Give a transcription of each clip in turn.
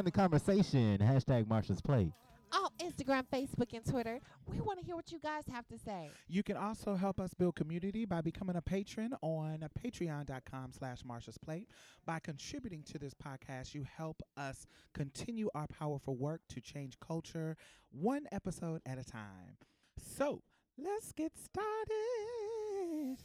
join the conversation. Hashtag Marsha's Plate. On Instagram, Facebook, and Twitter, we want to hear what you guys have to say. You can also help us build community by becoming a patron on patreon.com slash Marsha's Plate. By contributing to this podcast, you help us continue our powerful work to change culture one episode at a time. So let's get started.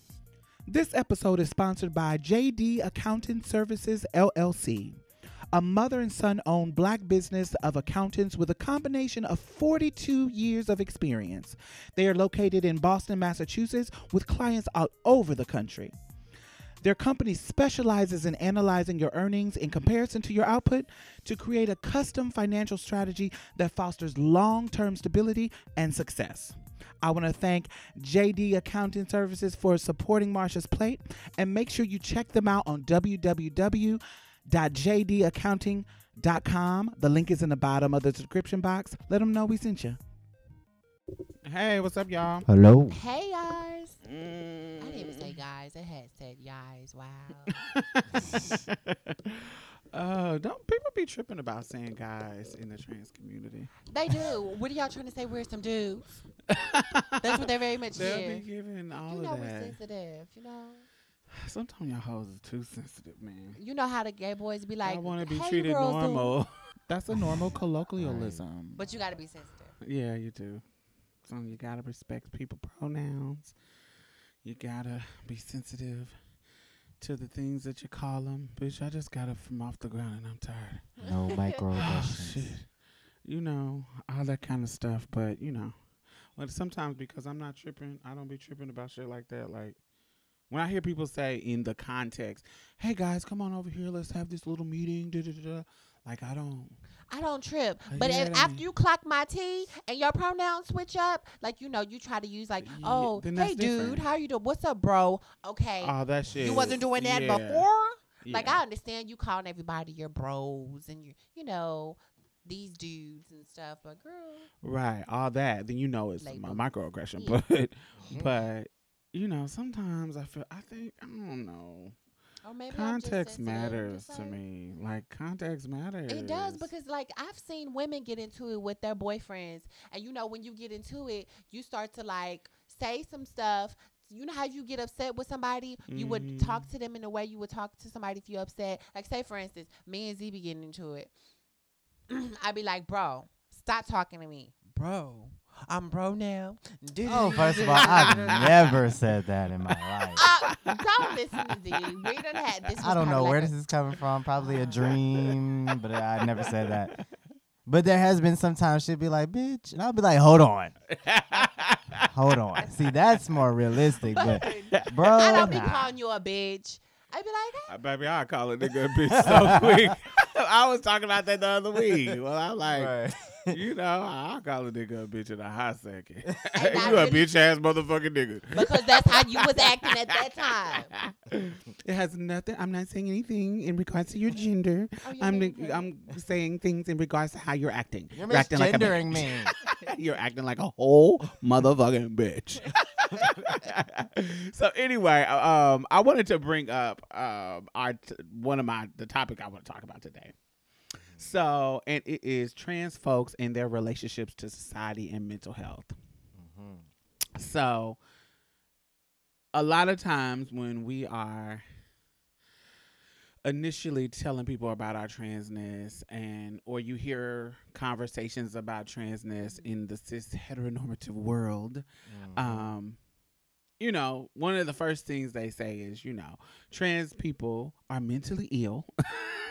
This episode is sponsored by Jdee Accounting Services LLC a mother and son owned black business of accountants with a combination of 42 years of experience. They are located in Boston, Massachusetts, with clients all over the country. Their company specializes in analyzing your earnings in comparison to your output to create a custom financial strategy that fosters long term stability and success. I want to thank Jdee Accounting Services for supporting Marsha's Plate and make sure you check them out on www www.jdeeaccounting.com. The link is in the bottom of the description box. Let them know we sent you. Hey, what's up, y'all? Hello. Hey, guys. I didn't even say guys. It had said guys. Wow. uh, don't people be tripping about saying guys in the trans community? they do. What are y'all trying to say? We're some dudes. That's what they very much They'll hear. be giving all You know of we're sensitive. You know. Sometimes y'all hoes is too sensitive, man. You know how the gay boys be like. I want to be "Hey, treated girls, normal. That's a normal colloquialism. But you got to be sensitive. Yeah, you do. So you gotta respect people pronouns. You gotta be sensitive to the things that you call them. Bitch, I just got up from off the ground and I'm tired. No Oh, microaggressions. shit. You know, all that kind of stuff. But, you know, but sometimes because I'm not tripping, I don't be tripping about shit like that. Like, when I hear people say in the context, hey guys, come on over here, let's have this little meeting, da da da. da," Like, I don't. I don't trip. But yeah, if after you clock my T and your pronouns switch up, like you know, you try to use like, oh, then hey that's dude, different. how you doing? What's up, bro? Okay. Oh, that shit. you wasn't doing that yeah, before? Like. I understand you calling everybody your bros and you you know, these dudes and stuff, but girl. Right, all that. Then you know it's my microaggression. Yeah. But mm-hmm. but you know, sometimes I feel I think I don't know. Or maybe Context matters to me. Mm-hmm. Like context matters. It does because like I've seen women get into it with their boyfriends and you know when you get into it, you start to like say some stuff. You know how you get upset with somebody? You would talk mm-hmm. to them in the way you would talk to somebody if you're upset. Like say for instance, me and Z be getting into it. I'd be like, "Bro, stop talking to me." Bro, I'm bro now. Oh, first of all, I've never said that in my life. Uh, don't listen to Z. We done had this. I don't know probably where this is coming from. Probably a dream, but I never said that. But there has been sometimes she'd be like, "Bitch," and I'll be like, "Hold on, hold on." See, that's more realistic. But bro, I don't be calling you a bitch. I'd be like, Uh, baby, I call a nigga a bitch so quick. I was talking about that the other week. Well, I'm like, Right. You know, I'll call a nigga a bitch in a hot second. You a bitch ass motherfucking nigga. because that's how you was acting at that time. It has nothing. I'm not saying anything in regards to your gender. Oh, I'm. I'm saying things in regards to how you're acting. You're acting like a misgendering me. You're acting like a whole motherfucking bitch. so anyway, um, I wanted to bring up um our t- one of my the topic I want to talk about today. So, and it is trans folks and their relationships to society and mental health. So, a lot of times when we are initially telling people about our transness and or you hear conversations about transness in the cis heteronormative world um you know one of the first things they say is you know trans people are mentally ill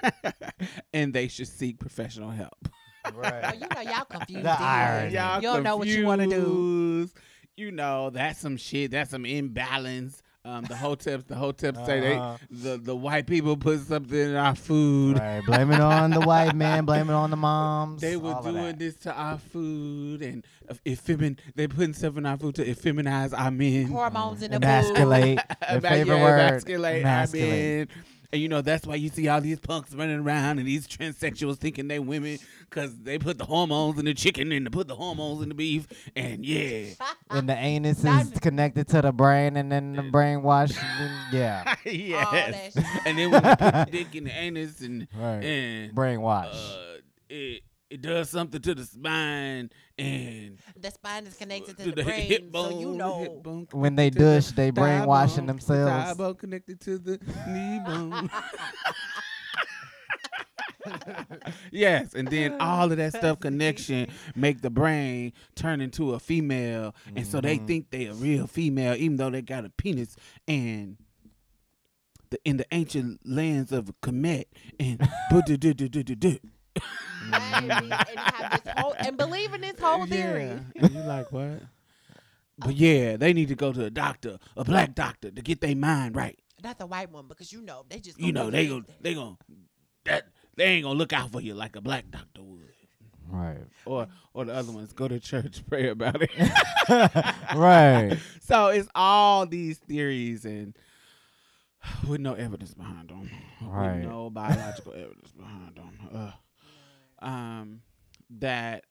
and they should seek professional help Oh, right. you know y'all confused. The irony. y'all You don't know what you wanna do. confused. You know, that's some shit. That's some imbalance. Um, the hoteps, the hoteps say they Uh-huh. the the white people put something in our food. Right. Blame it on the white man. Blame it on the moms. They were doing this to our food and effemin. They putting stuff in our food to effeminize our men. Hormones in the food. Emasculate. Their favorite yeah, word. emasculate, Emasculate. our men. And you know that's why you see all these punks running around and these transsexuals thinking they women because they put the hormones in the chicken and they put the hormones in the beef and yeah, And the anus is connected to the brain, and then the brainwash. and then- yeah. yes. And then when you put the dick in the anus and Right. and Brainwash. uh, it it does something to the spine and The spine is connected to to the, brain, hip bone, so you know. hip bone when they connected to the douche, they brainwashing bone, themselves. The thigh bone connected to the knee bone. yes, and then all of that stuff connection make the brain turn into a female, and so they Mhm. think they a real female, even though they got a penis. And the in the ancient lands of Kemet and Baby, and, have this whole, and believe in this whole theory. Yeah. You like what? But yeah, they need to go to a doctor, a black doctor, to get their mind right. That's a white one because you know they just You know, they do gonna they gonna that they ain't gonna look out for you like a black doctor would. Right. Or or the other ones go to church, pray about it. right. so it's all these theories and with no evidence behind them. Right. With no biological evidence behind them. Ugh. Um, that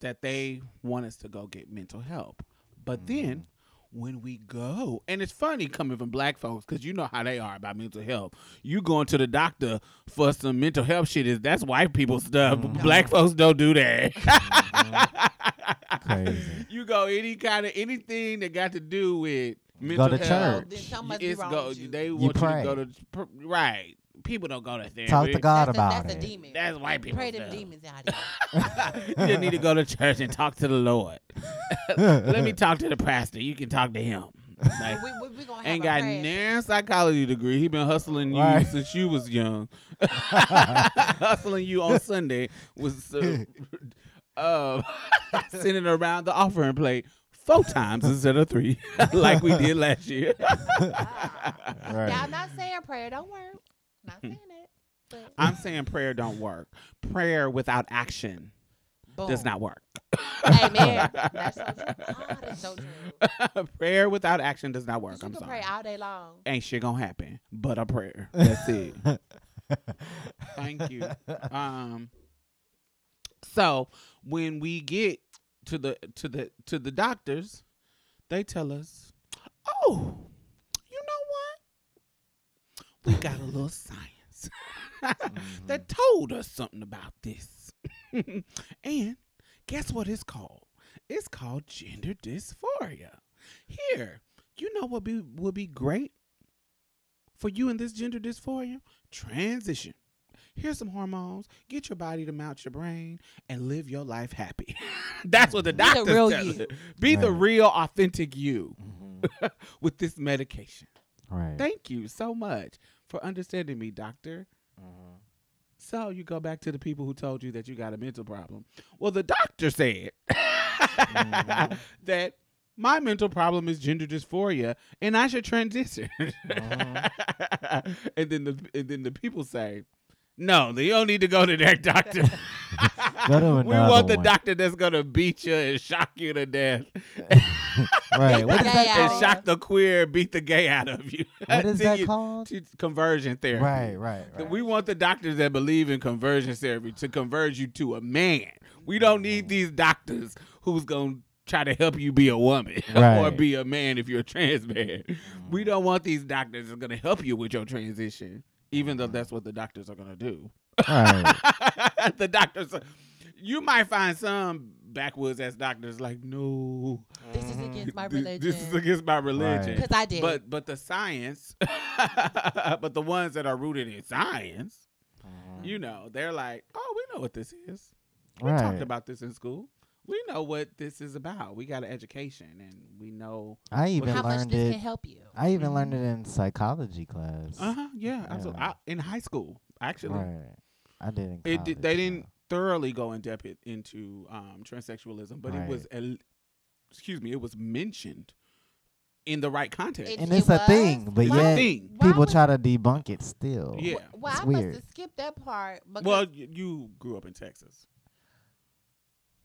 that they want us to go get mental help, but then when we go, and it's funny coming from black folks because you know how they are about mental health. You going to the doctor for some mental health shit is that's white people stuff. Mhm. Black folks don't do that. Crazy. You go any kind of anything that got to do with Go mental to health. church. Then something must be it's go, you. They want you, pray. to go to pr- right. People don't go to therapy. Talk to God that's a, about that's it. a demon. That's white people. Pray them stuff. demons out here. you just need to go to church and talk to the Lord. Let me talk to the pastor. You can talk to him. Like, we, we, we gonna have ain't got prayer. nan psychology degree. He been hustling you Right. since you was young. hustling you on Sunday was uh, uh, sending around the offering plate four times instead of three, like we did last year. Right. Yeah, I'm not saying prayer don't work. Not saying it. But I'm saying prayer don't work. Prayer without action boom. does not work. Amen. That's so true. That's so true. prayer without action does not work. You I'm can sorry. pray all day long. Ain't shit gonna happen but a prayer. That's it. Thank you. Um. So when we get to the to the to the doctors, they tell us, "Oh, you know what? We got a little science that told us something about this." and guess what it's called? It's called gender dysphoria. Here, you know what be would be great for you in this gender dysphoria? Transition. Here's some hormones. Get your body to mount your brain and live your life happy. That's what the the doctor real tell you. us. Be the real, authentic you Mhm. with this medication. Right. Thank you so much for understanding me, doctor. Mhm. So you go back to the people who told you that you got a mental problem. Well, the doctor said Mhm. that my mental problem is gender dysphoria, and I should transition. and then the and then the people say, "No, you don't need to go to that doctor. Go to we want the one." doctor that's gonna beat you and shock you to death, Right. What is that and called? shock the queer, beat the gay out of you. What is that you- called? to- Conversion therapy. Right. Right. Right. We want the doctors that believe in conversion therapy to convert you to a man. We don't need these doctors who's gonna try to help you be a woman or be a man if you're a trans man. We Mm. don't want these doctors that's gonna help you with your transition, even though that's what the doctors are gonna do. Right. the doctors, you might find some backwoods ass doctors like, no, This is against my religion. This is against my religion. Right. Because I did. But but the science, but the ones that are rooted in science, you know, they're like, oh, we know what this is. We Right. talked about this in school. We know what this is about. We got an education, and we know. I even How much learned this it. can help you. I even learned it in psychology class. Uh huh. Yeah. Absolutely. Yeah. I, in high school, actually, Right. I did in it did, they though. didn't thoroughly go in depth into um, transsexualism, but it was, a, excuse me, it was mentioned in the right context. It- And it's a was? thing, but Why- yet thing. people would- try to debunk it still. Yeah. Well, It's I weird. must have skipped that part. Well, y- you grew up in Texas.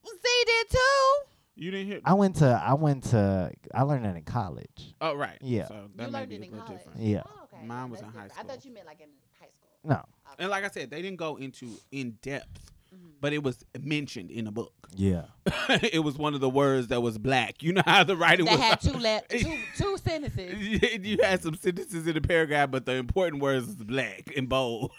Z did too. You didn't hear? I went to I went to I learned that in college. oh, right. Yeah. So You that may learned it in college. different. Yeah. Oh, okay. Mine was That's in high different. I thought you meant like in high school. No. Okay. And like I said, they didn't go into in depth, Mhm. but it was mentioned in a book. Yeah. it was one of the words that was black. You know how the writing That was. had two le- two two sentences. you had some sentences in the paragraph, but the important words was black and bold.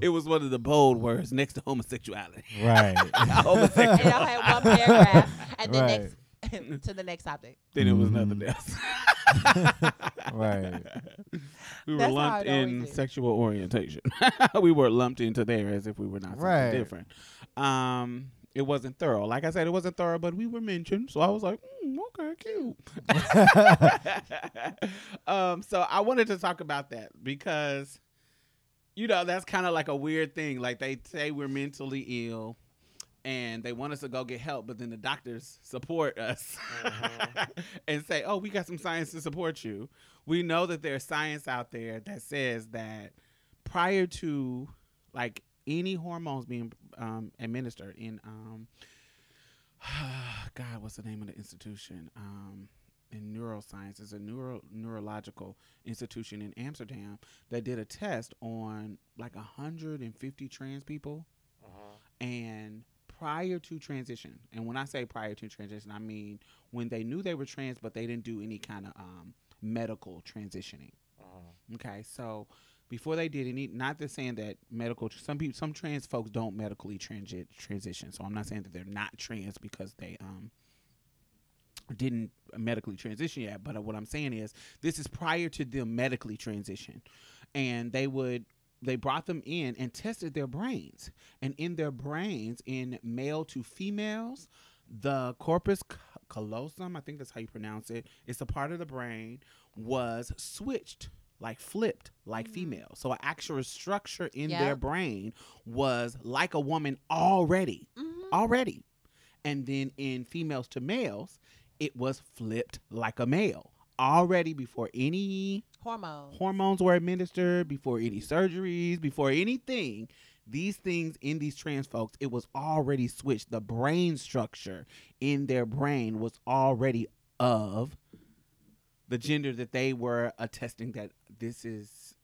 it was one of the bold words next to homosexuality. Right. Homosexual. and I had one paragraph, and then Right. next to the next topic. then it was Mhm. nothing else. Right. We were That's lumped in sexual orientation. we were lumped into there as if we were not something Right. different. Um, it wasn't thorough. Like I said, it wasn't thorough, but we were mentioned. So I was like, mm, okay, cute. um, so I wanted to talk about that because, you know, that's kind of like a weird thing. Like they say we're mentally ill and they want us to go get help, but then the doctors support us and say, "Oh, we got some science to support you." We know that there's science out there that says that prior to like any hormones being um, administered in um, God, what's the name of the institution? Um, in neuroscience, it's a neuro neurological institution in Amsterdam that did a test on like 150 trans people and prior to transition. And when i say prior to transition i mean when they knew they were trans but they didn't do any kind of um, medical transitioning. Okay so before they did any not that saying that medical some people some trans folks don't medically transit transition. So i'm not saying that they're not trans because they um didn't medically transition yet but what i'm saying is this is prior to them medically transition. And they would they brought them in and tested their brains. And in their brains in male to females the corpus callosum i think that's how you pronounce it it's a part of the brain was switched like flipped like female. So an actual structure in their brain was like a woman already Mhm. already. And then in females to males it was flipped like a male already before any Hormones. hormones were administered, before any surgeries, before anything, these things in these trans folks, it was already switched. The brain structure in their brain was already of the gender that they were attesting that this is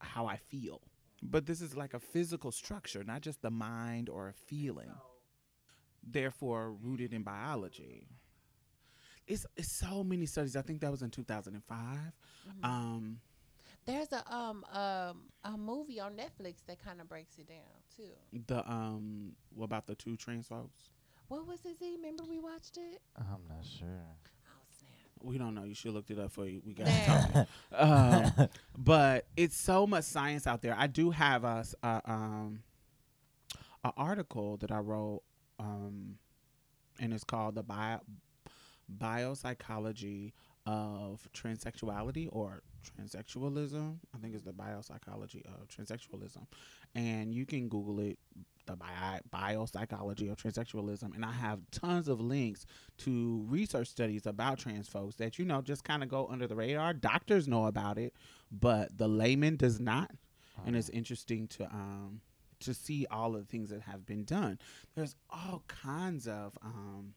how I feel. But this is like a physical structure, not just the mind or a feeling. Therefore, rooted in biology. It's, it's so many studies. I think that was in 2005. Mhm. Um, There's a um um a movie on Netflix that kind of breaks it down too. the um, what about the two trans folks? What was it? Z? Remember we watched it? I'm not sure. Oh snap! We don't know. You should looked it up for you. We got to talk. um, but it's so much science out there. I do have a s- a, um, an article that I wrote, um, and it's called the bio biopsychology of transsexuality or transsexualism. I think it's the biopsychology of transsexualism, and you can Google it. The bio, biopsychology of transsexualism, and I have tons of links to research studies about trans folks that you know just kind of go under the radar. Doctors know about it, but the layman does not. And it's interesting to um to see all of the things that have been done. There's all kinds of um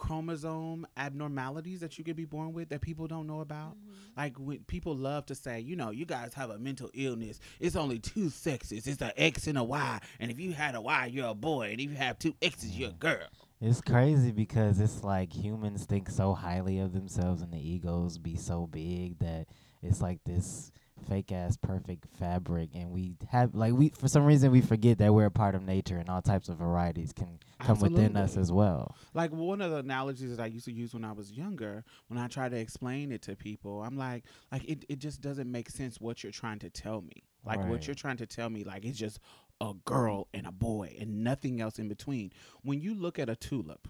chromosome abnormalities that you could be born with that people don't know about. Mm-hmm. Like when people love to say, you know, you guys have a mental illness. It's only two sexes. It's an X and a Y. And if you had a Y, you're a boy. And if you have two X's, you're a girl. It's crazy because it's like humans think so highly of themselves and the egos be so big that it's like this fake ass perfect fabric, and we have like we for some reason we forget that we're a part of nature, and all types of varieties can come within us as well. Like one of the analogies that I used to use when I was younger, when I try to explain it to people, I'm like, like it, it just doesn't make sense what you're trying to tell me. Like what you're trying to tell me, like it's just a girl and a boy and nothing else in between. When you look at a tulip,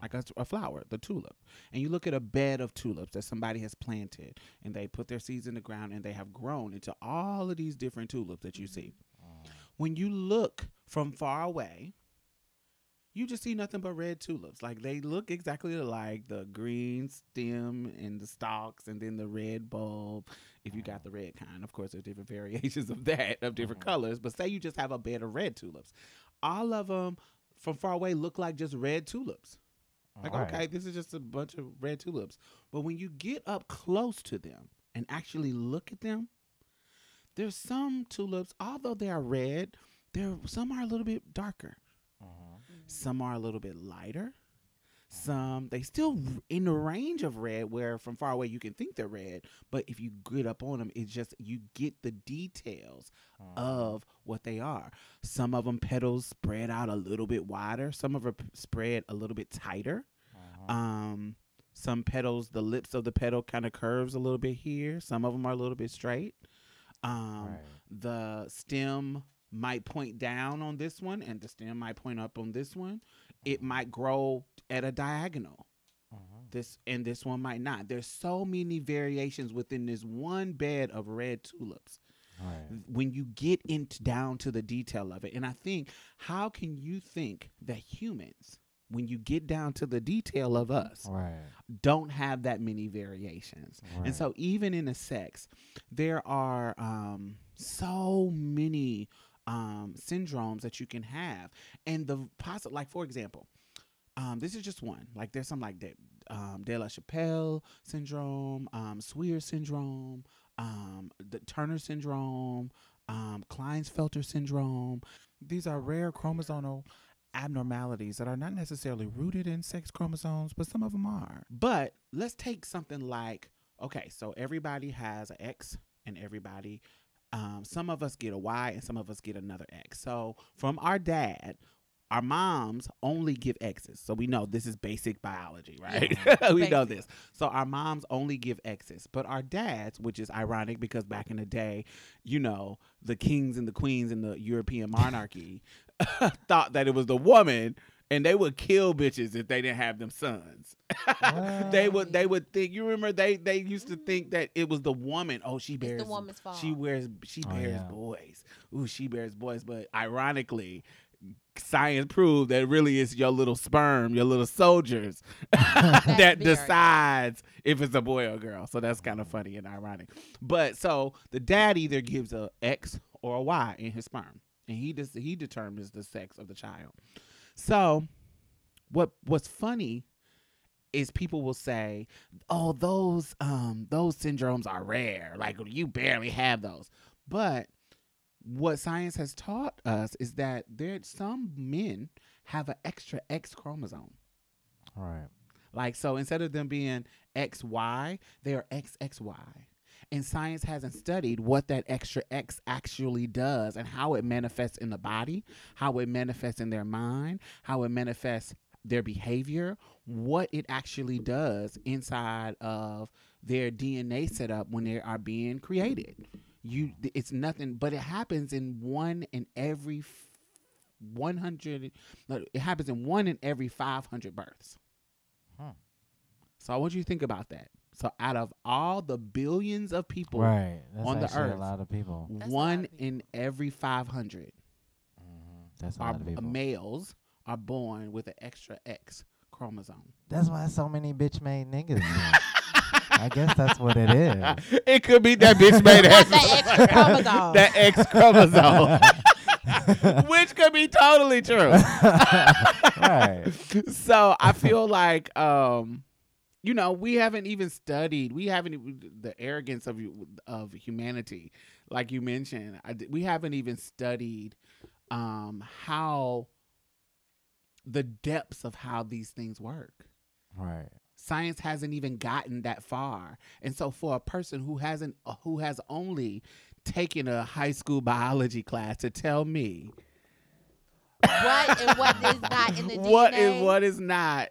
like a, a flower, the tulip, and you look at a bed of tulips that somebody has planted and they put their seeds in the ground and they have grown into all of these different tulips that you see. When you look from far away, you just see nothing but red tulips. Like they look exactly like the green stem and the stalks, and then the red bulb. If you got the red kind, of course, there's different variations of that of different Mhm. colors. But say you just have a bed of red tulips, all of them from far away look like just red tulips. Like Right. okay, this is just a bunch of red tulips. But when you get up close to them and actually look at them, there's some tulips, although they are red, there some are a little bit darker. Mhm. Some are a little bit lighter. Some they still in the range of red, where from far away you can think they're red, but if you get up on them, it's just you get the details Mhm. of what they are. Some of them petals spread out a little bit wider. Some of them spread a little bit tighter. Mhm. Um, some petals, the lips of the petal kind of curves a little bit here. Some of them are a little bit straight. Um, right. the stem might point down on this one and the stem might point up on this one it might grow at a diagonal Mhm. this and this one might not there's so many variations within this one bed of red tulips Right. when you get into down to the detail of it and i think how can you think that humans when you get down to the detail of us Right. don't have that many variations Right. and so even in a sex, there are um, so many um, syndromes that you can have. And the possible, like for example, um, this is just one. Like there's some like that um, De La Chapelle syndrome, um, Swyer syndrome, um, the Turner syndrome, um, Klinefelter syndrome. These are rare chromosomal abnormalities that are not necessarily rooted in sex chromosomes, but some of them are. But let's take something like okay, so everybody has an X and everybody um, some of us get a Y and some of us get another X. So from our dad, our moms only give X's. So we know this is basic biology, right? we know this. So our moms only give X's. But our dads, which is ironic because back in the day, you know, the kings and the queens in the European monarchy thought that it was the woman and they would kill bitches if they didn't have them sons. they would they would think you remember they they used to think that it was the woman. Oh, she bears It's the woman's fault. she wears she Oh, bears yeah. boys. Ooh, she bears boys. But ironically, science proved that really is your little sperm, your little soldiers that decides if it's a boy or a girl. So that's kind of funny and ironic. But so the dad either gives a X or a Y in his sperm, and he just he determines the sex of the child. So what what's funny is people will say, "Oh, those um those syndromes are rare. Like you barely have those." But what science has taught us is that there some men have an extra X chromosome. Right. Like so instead of them being XY, they are XXY. And science hasn't studied what that extra X actually does and how it manifests in the body, how it manifests in their mind, how it manifests their behavior, what it actually does inside of their DNA setup when they are being created. You it's nothing but it happens in one in every 100 it happens in one in every 500 births. Huh. So I want you to think about that. So out of all the billions of people, Right. That's on the earth. a lot of people. That's one of people. in every 500 hmm That's a are lot of people. males are born with an extra X chromosome. That's why so many bitch made niggas. then. I guess that's what it is. it could be that bitch made That X chromosome. that X chromosome, which could be totally true. right. so I feel like um you know we haven't even studied we haven't the arrogance of of humanity like you mentioned I d we haven't even studied um how the depths of how these things work Right. Science hasn't even gotten that far. And so for a person who hasn't uh, who has only taken a high school biology class to tell me what and what is not in the what DNA. is what is not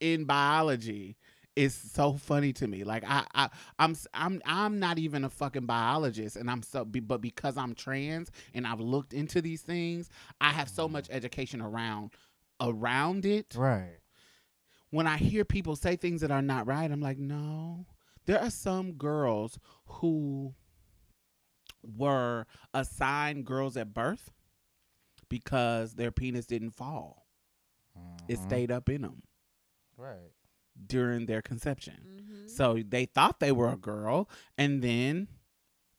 in biology is so funny to me. Like I, I I'm s- I'm I'm not even a fucking biologist, and I'm so but because I'm trans and I've looked into these things, I have so much education around around it. Right. When I hear people say things that are not right, I'm like, no. There are some girls who were assigned girls at birth because their penis didn't fall. It Mhm. stayed up in them Right. during their conception. Mhm. So they thought they were a girl, and then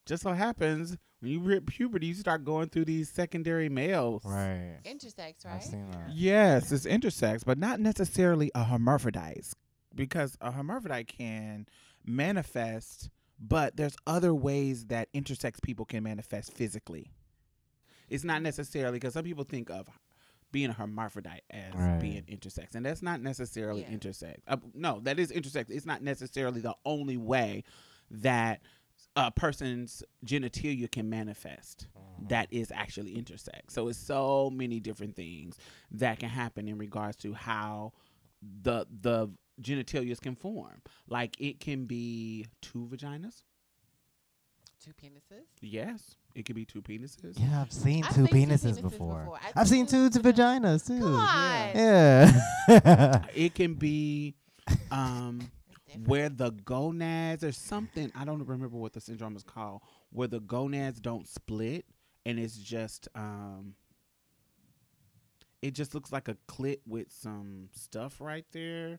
just so happens when you hit puberty, you start going through these secondary males. Right. Intersex, right? I've right? seen that. Yes, it's intersex, but not necessarily a hermaphrodite, because a hermaphrodite can manifest, but there's other ways that intersex people can manifest physically. It's not necessarily because some people think of being a hermaphrodite as Right. being intersex, and that's not necessarily Yeah. intersex. Uh, no, that is intersex. It's not necessarily the only way that a person's genitalia can manifest. That is actually intersex. So it's so many different things that can happen in regards to how the the genitalias can form. Like it can be two vaginas. Two penises. Yes, it could be two penises. Yeah, I've seen I've two seen two penises, penises before. before. I've I've seen seen two two vaginas too. Come on. Yeah. It can be um Different. where the gonads or something I don't remember what the syndrome is called, where the gonads don't split and it's just um it just looks like a clit with some stuff right there.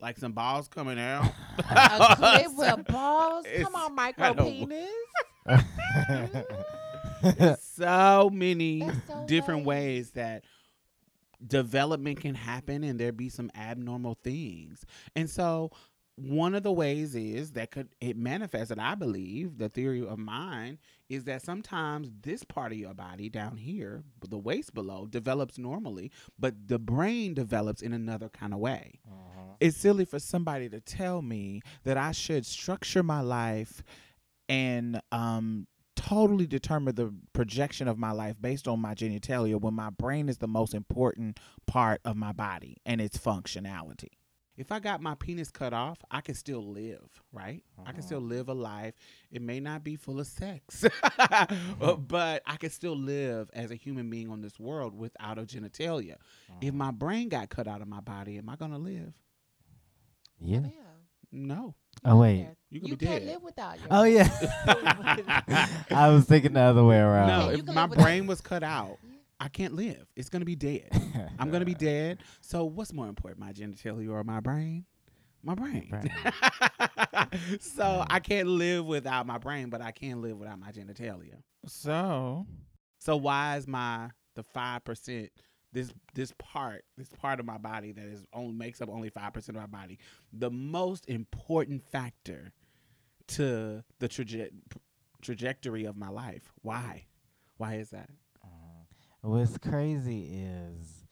Like some balls coming out. A clip with balls. It's Come on, micro penis. so many so different lame. ways that development can happen and there be some abnormal things. And so one of the ways is that could it manifests that I believe the theory of mine is that sometimes this part of your body down here, the waist below, develops normally, but the brain develops in another kind of way. It's silly for somebody to tell me that I should structure my life and um totally determine the projection of my life based on my genitalia when my brain is the most important part of my body and its functionality. If I got my penis cut off, I can still live, right? I can still live a life. It may not be full of sex, uh, but I can still live as a human being on this world without a genitalia. If my brain got cut out of my body, am I going to live? yeah. Yeah. No. Oh wait. Yeah. You could You can't dead. live without your Oh yeah. I was thinking the other way around. No, Yeah, if my brain was cut out, I can't live. It's going to be dead. I'm going to be dead. So what's more important, my genitalia or my brain? My brain. Brain. so I can't live without my brain, but I can live without my genitalia. So, So why is my the five percent this this part this part of my body that is only makes up only five percent of my body the most important factor to the traje- trajectory of my life? Why? Why is that? What's crazy is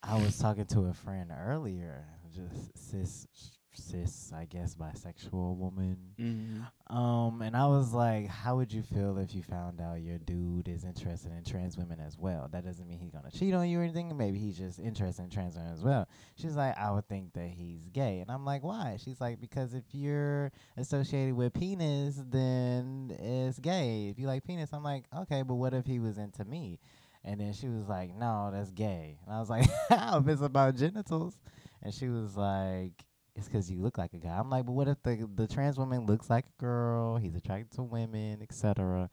I was talking to a friend earlier, just cis cis, I guess, bisexual woman. Mm-hmm. Um, and I was like, how would you feel if you found out your dude is interested in trans women as well? That doesn't mean he's gonna cheat on you or anything. Maybe he's just interested in trans women as well. She's like, I would think that he's gay, and I'm like, why? She's like, because if you're associated with penis, then it's gay. If you like penis, I'm like, okay, but what if he was into me? And then she was like, no, that's gay. And I was like, how if it's about genitals? And she was like, it's because you look like a guy. I'm like, but what if the the trans woman looks like a girl? He's attracted to women, etc.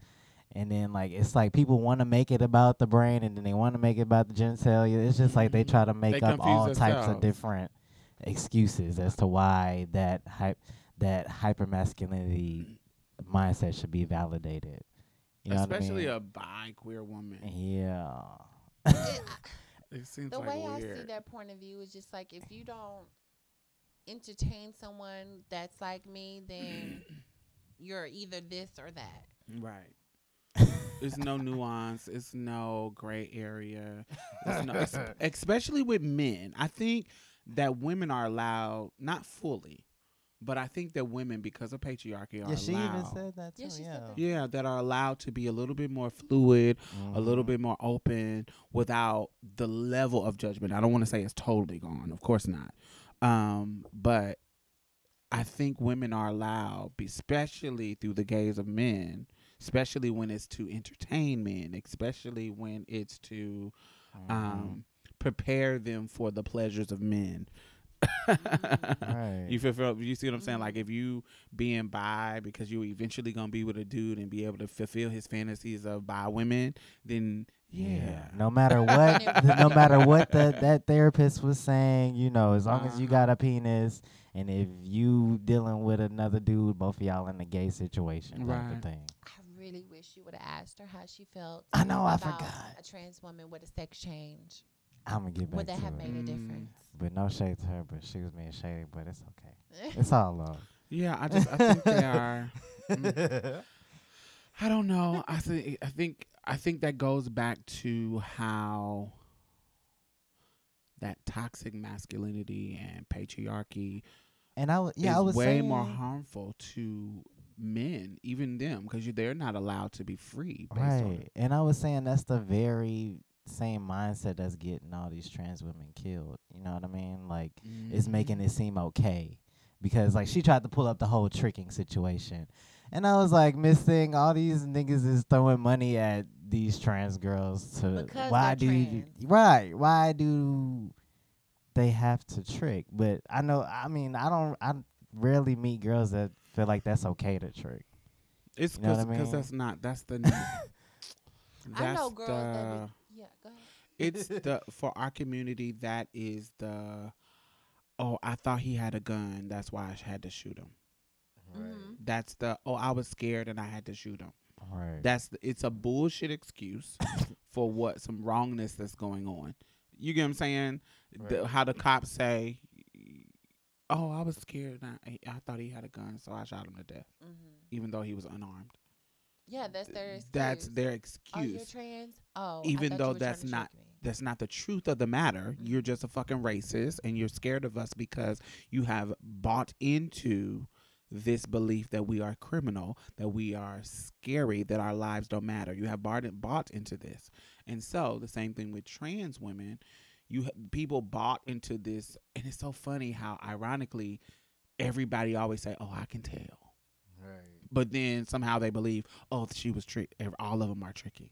And then like it's like people want to make it about the brain, and then they want to make it about the genitalia. It's just like they try to make up all confuse types of different excuses as to why that hype that hypermasculinity mindset should be validated. You know Especially what I a bi queer woman. yeah. It- It seems the like way I see that point of view is just like if you don't entertain someone that's like me, then you're either this or that. Right. There's no nuance. It's no gray area. No, especially with men. I think that women are allowed, not fully, but I think that women, because of patriarchy, are Yeah, she allowed. even said that too. Yeah, she Yeah, said that. yeah, that are allowed to be a little bit more fluid, a little Mhm. bit more open without the level of judgment. I don't want to say it's totally gone, of course not. Um, but I think women are allowed, especially through the gaze of men, especially when it's to entertain men, especially when it's to um, prepare them for the pleasures of men. Right. You feel, feel you see what I'm saying? Like if you being bi because you eventually gonna be with a dude and be able to fulfill his fantasies of bi women, then yeah. No matter what, th- no matter what the, that therapist was saying, you know, as long as you got a uh-huh. penis, and if you dealing with another dude, both of y'all in a gay situation, type Right. of thing. I really wish you would have asked her how she felt. I know, I forgot. A trans woman with a sex change. I'm gonna get back Would that to have it. made a Mm. difference? But no shade to her, but she was being shady. But it's okay. It's all love. Yeah, I just I think they are. mm, I don't know. I think I think I think that goes back to how that toxic masculinity and patriarchy And I was yeah, is I was way more harmful to men, even them, because they're not allowed to be free. Based on Right. it. And I was saying that's the very same mindset that's getting all these trans women killed. You know what I mean? Like it's making Mm-hmm. it seem okay. Because like she tried to pull up the whole tricking situation. And I was like, Miss Thing, all these niggas is throwing money at these trans girls to Because why do you right. Why do they have to trick? But I know I mean, I don't I rarely meet girls that feel like that's okay to trick. It's You know because I mean? that's not that's the. I know girls that the- would. Yeah, go ahead. it's the for our community that is the oh i thought he had a gun that's why i had to shoot him Mhm. that's the oh i was scared and i had to shoot him Right. that's the, it's a bullshit excuse for what some wrongness that's going on you get what i'm saying The- how the cops say oh i was scared and I, I thought he had a gun so i shot him to death Mhm. even though he was unarmed Yeah, that's their. Excuse. that's their Oh, excuse trans. Oh, Even though that's not- that's not the truth of the matter. You're just a fucking racist and you're scared of us because you have bought into this belief that we are criminal, that we are scary, that our lives don't matter. You have bought, bought into this. And so the same thing with trans women. You people bought into this and it's so funny how ironically everybody always say, "Oh, I can tell." Right. But then somehow they believe, "Oh, she was tricked. All of them are tricky.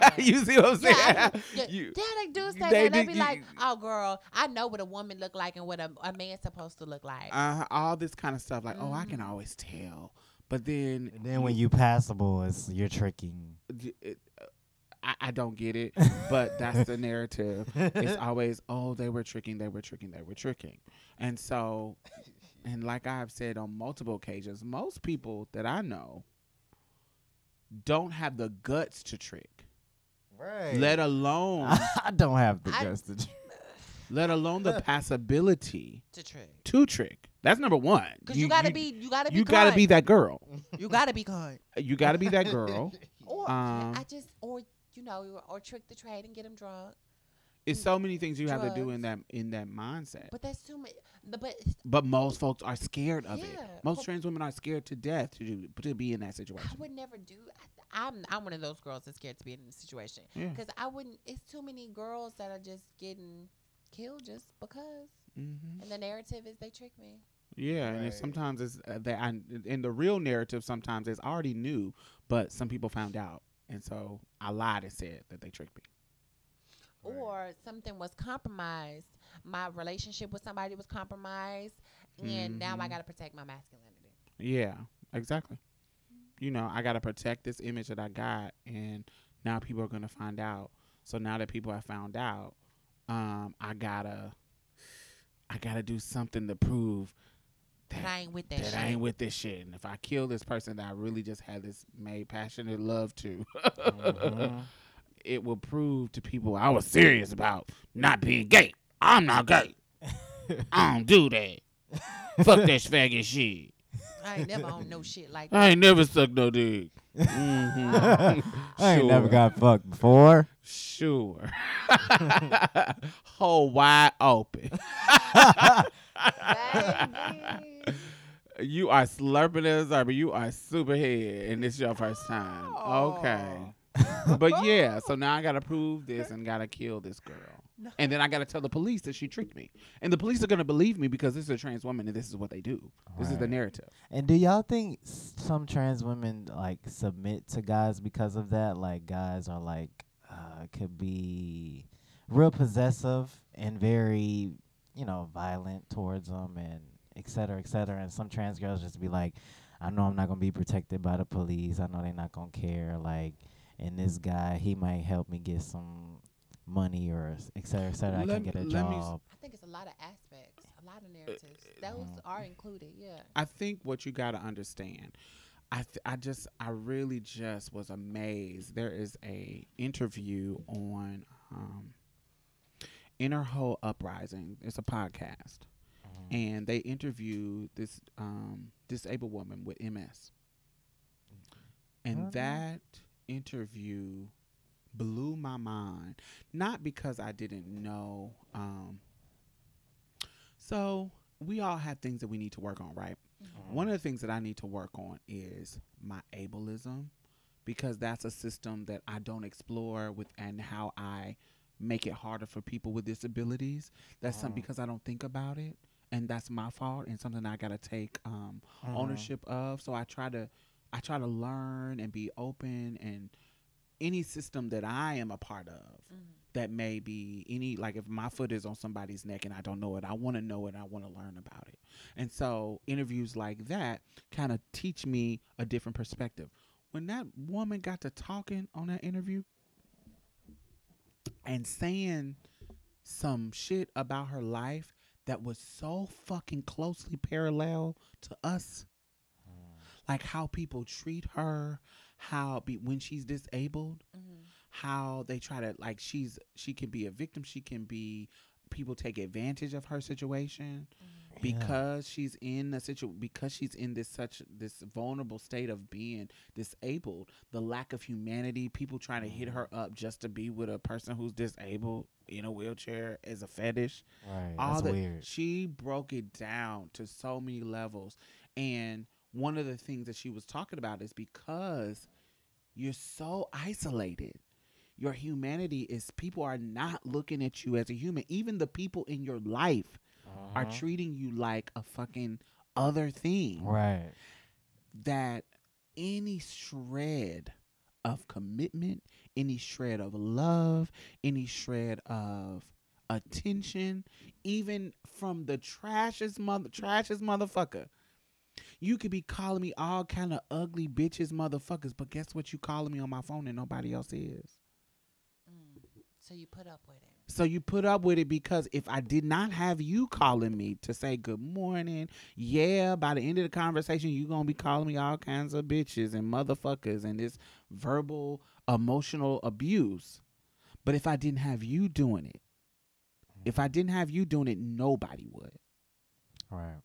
Yeah. you see what I'm saying? Yeah, I- You- yeah, they do say they that. They be you- like, "Oh, girl, I know what a woman look like and what a, a man's supposed to look like." uh, all this kind of stuff. Like, oh, I can Mhm. always tell. But then, And then when you passable, it's you're tricking. it, uh, I, I don't get it. But that's the narrative. It's always, oh, they were tricking, they were tricking, they were tricking. And so, and like I've said on multiple occasions, most people that I know don't have the guts to trick, right. let alone, I don't have the I- guts to. trick. let alone the possibility to trick, to trick. That's number one. because you, gotta be, you gotta be, you gotta be that girl. you gotta be kind. You gotta be that girl. Or Um, I just, or you know, or trick the trade and get them drunk. It's so many things you have to do in that in that mindset. But that's too much. But, but But most folks are scared of it. Most But- trans women are scared to death to do to be in that situation. I would never do. I, I'm I'm one of those girls that's scared to be in a situation Yeah. because I wouldn't. It's too many girls that are just getting killed just because, hmm and the narrative is they trick me. Yeah, and it's, sometimes it's uh, they, I, in the real narrative. Sometimes it's already knew, but some people found out, and so I lied and said that they tricked me. Right. or something was compromised. My relationship with somebody was compromised, and now I Mhm. got to protect my masculinity. Yeah, exactly. You know, I got to protect this image that I got, and now people are gonna find out. So now that people have found out, um, I gotta, I gotta do something to prove But I ain't with that, that shit. I ain't with this shit. And if I kill this person that I really just had this made passionate love to, Mhm. it will prove to people I was serious about not being gay. I'm not gay. I don't do that. Fuck that faggot shit. I ain't never on no shit like that. I ain't never sucked no dick. Mhm. I ain't never Sure. got fucked before. Sure. Hole wide open. Baby. You are slurping as but you are super head, and it's your first time. Okay. but yeah, so now I gotta prove this and gotta kill this girl. And then I gotta tell the police that she tricked me. And the police are gonna believe me because this is a trans woman and this is what they do. This is the narrative. And do y'all think some trans women like submit to guys because of that? Like guys are like uh could be real possessive and very, you know, violent towards them and et cetera, et cetera. And some trans girls just be like, I know I'm not gonna be protected by the police. I know they're not gonna care. Like, and this guy, he might help me get some money or s- et cetera, et cetera. I Let can get a me- let me s- job. I think it's a lot of aspects, a lot of narratives. Those Mhm. are included, yeah. I think what you got to understand, I th- I just I really just was amazed. There is a interview on um, Inner Whole Uprising. It's a podcast, Mhm. and they interview this um, disabled woman with MS, and Mhm. that interview blew my mind. Not because I didn't know. Um, so we all have things that we need to work on, right? One of the things that I need to work on is my ableism because that's a system that I don't explore with and how I make it harder for people with disabilities. That's something Mhm. because I don't think about it and that's my fault and something I got to take um, Mhm. ownership of. So I try to I try to learn and be open and any system that I am a part of mm-hmm. that may be any like if my foot is on somebody's neck and I don't know it, I want to know it. I want to learn about it. And so interviews like that kind of teach me a different perspective. When that woman got to talking on that interview and saying some shit about her life that was so fucking closely parallel to us, mm. like how people treat her, how be when she's disabled, Mm-hmm. how they try to like she's she can be a victim she can be people take advantage of her situation Yeah. because she's in a situation because she's in this such this vulnerable state of being disabled the lack of humanity people trying to hit her up just to be with a person who's disabled in a wheelchair as a fetish Right. all That's that weird. she broke it down to so many levels and one of the things that she was talking about is because you're so isolated your humanity is people are not looking at you as a human even the people in your life are Mhm. treating you like a fucking other thing Right. that any shred of commitment, any shred of love, any shred of attention, even from the trashest mother trashest motherfucker. You could be calling me all kind of ugly bitches motherfuckers, but guess what you calling me on my phone and nobody else is. Mm. So you put up with it. So you put up with it because if I did not have you calling me to say good morning, yeah, by the end of the conversation, you gonna be calling me all kinds of bitches and motherfuckers and this verbal emotional abuse. But if I didn't have you doing it, if I didn't have you doing it, nobody would. Right.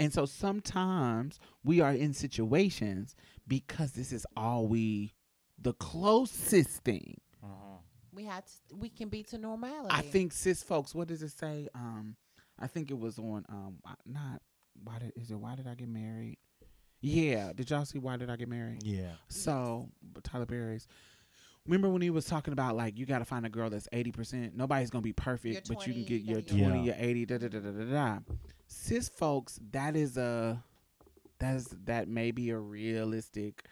And so sometimes we are in situations because this is all we, the closest thing Mhm. We have to, we can be to normality. I think cis folks. What does it say? Um, I think it was on. Um, not why did is it? Why did I get married? Yeah, did y'all see why did I get married? Yeah. So but Tyler Perry's. Remember when he was talking about like you got to find a girl that's eighty percent. Nobody's gonna be perfect, Your but you can get your twenty, Yeah. your eighty, da da da da da da. Cis folks, that is a that's that may be a realistic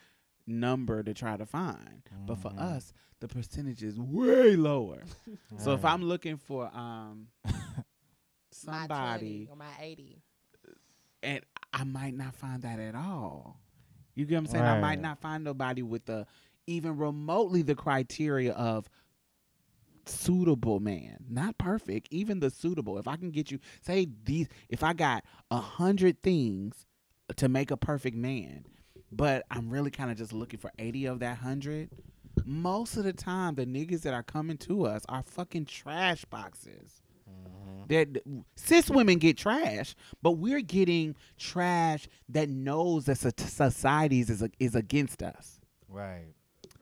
number to try to find, but for Mhm. us, the percentage is way lower. So if I'm looking for um my somebody 20 or my 80. and I might not find that at all. You get what I'm saying? I might not find nobody with the even remotely the criteria of suitable man. Not perfect, even the suitable. If I can get you say these if I got a hundred things to make a perfect man, but I'm really kind of just looking for 80 of that hundred. Most of the time, the niggas that are coming to us are fucking trash boxes. Mhm. That cis women get trash, but we're getting trash that knows that so- societies is is against us. Right.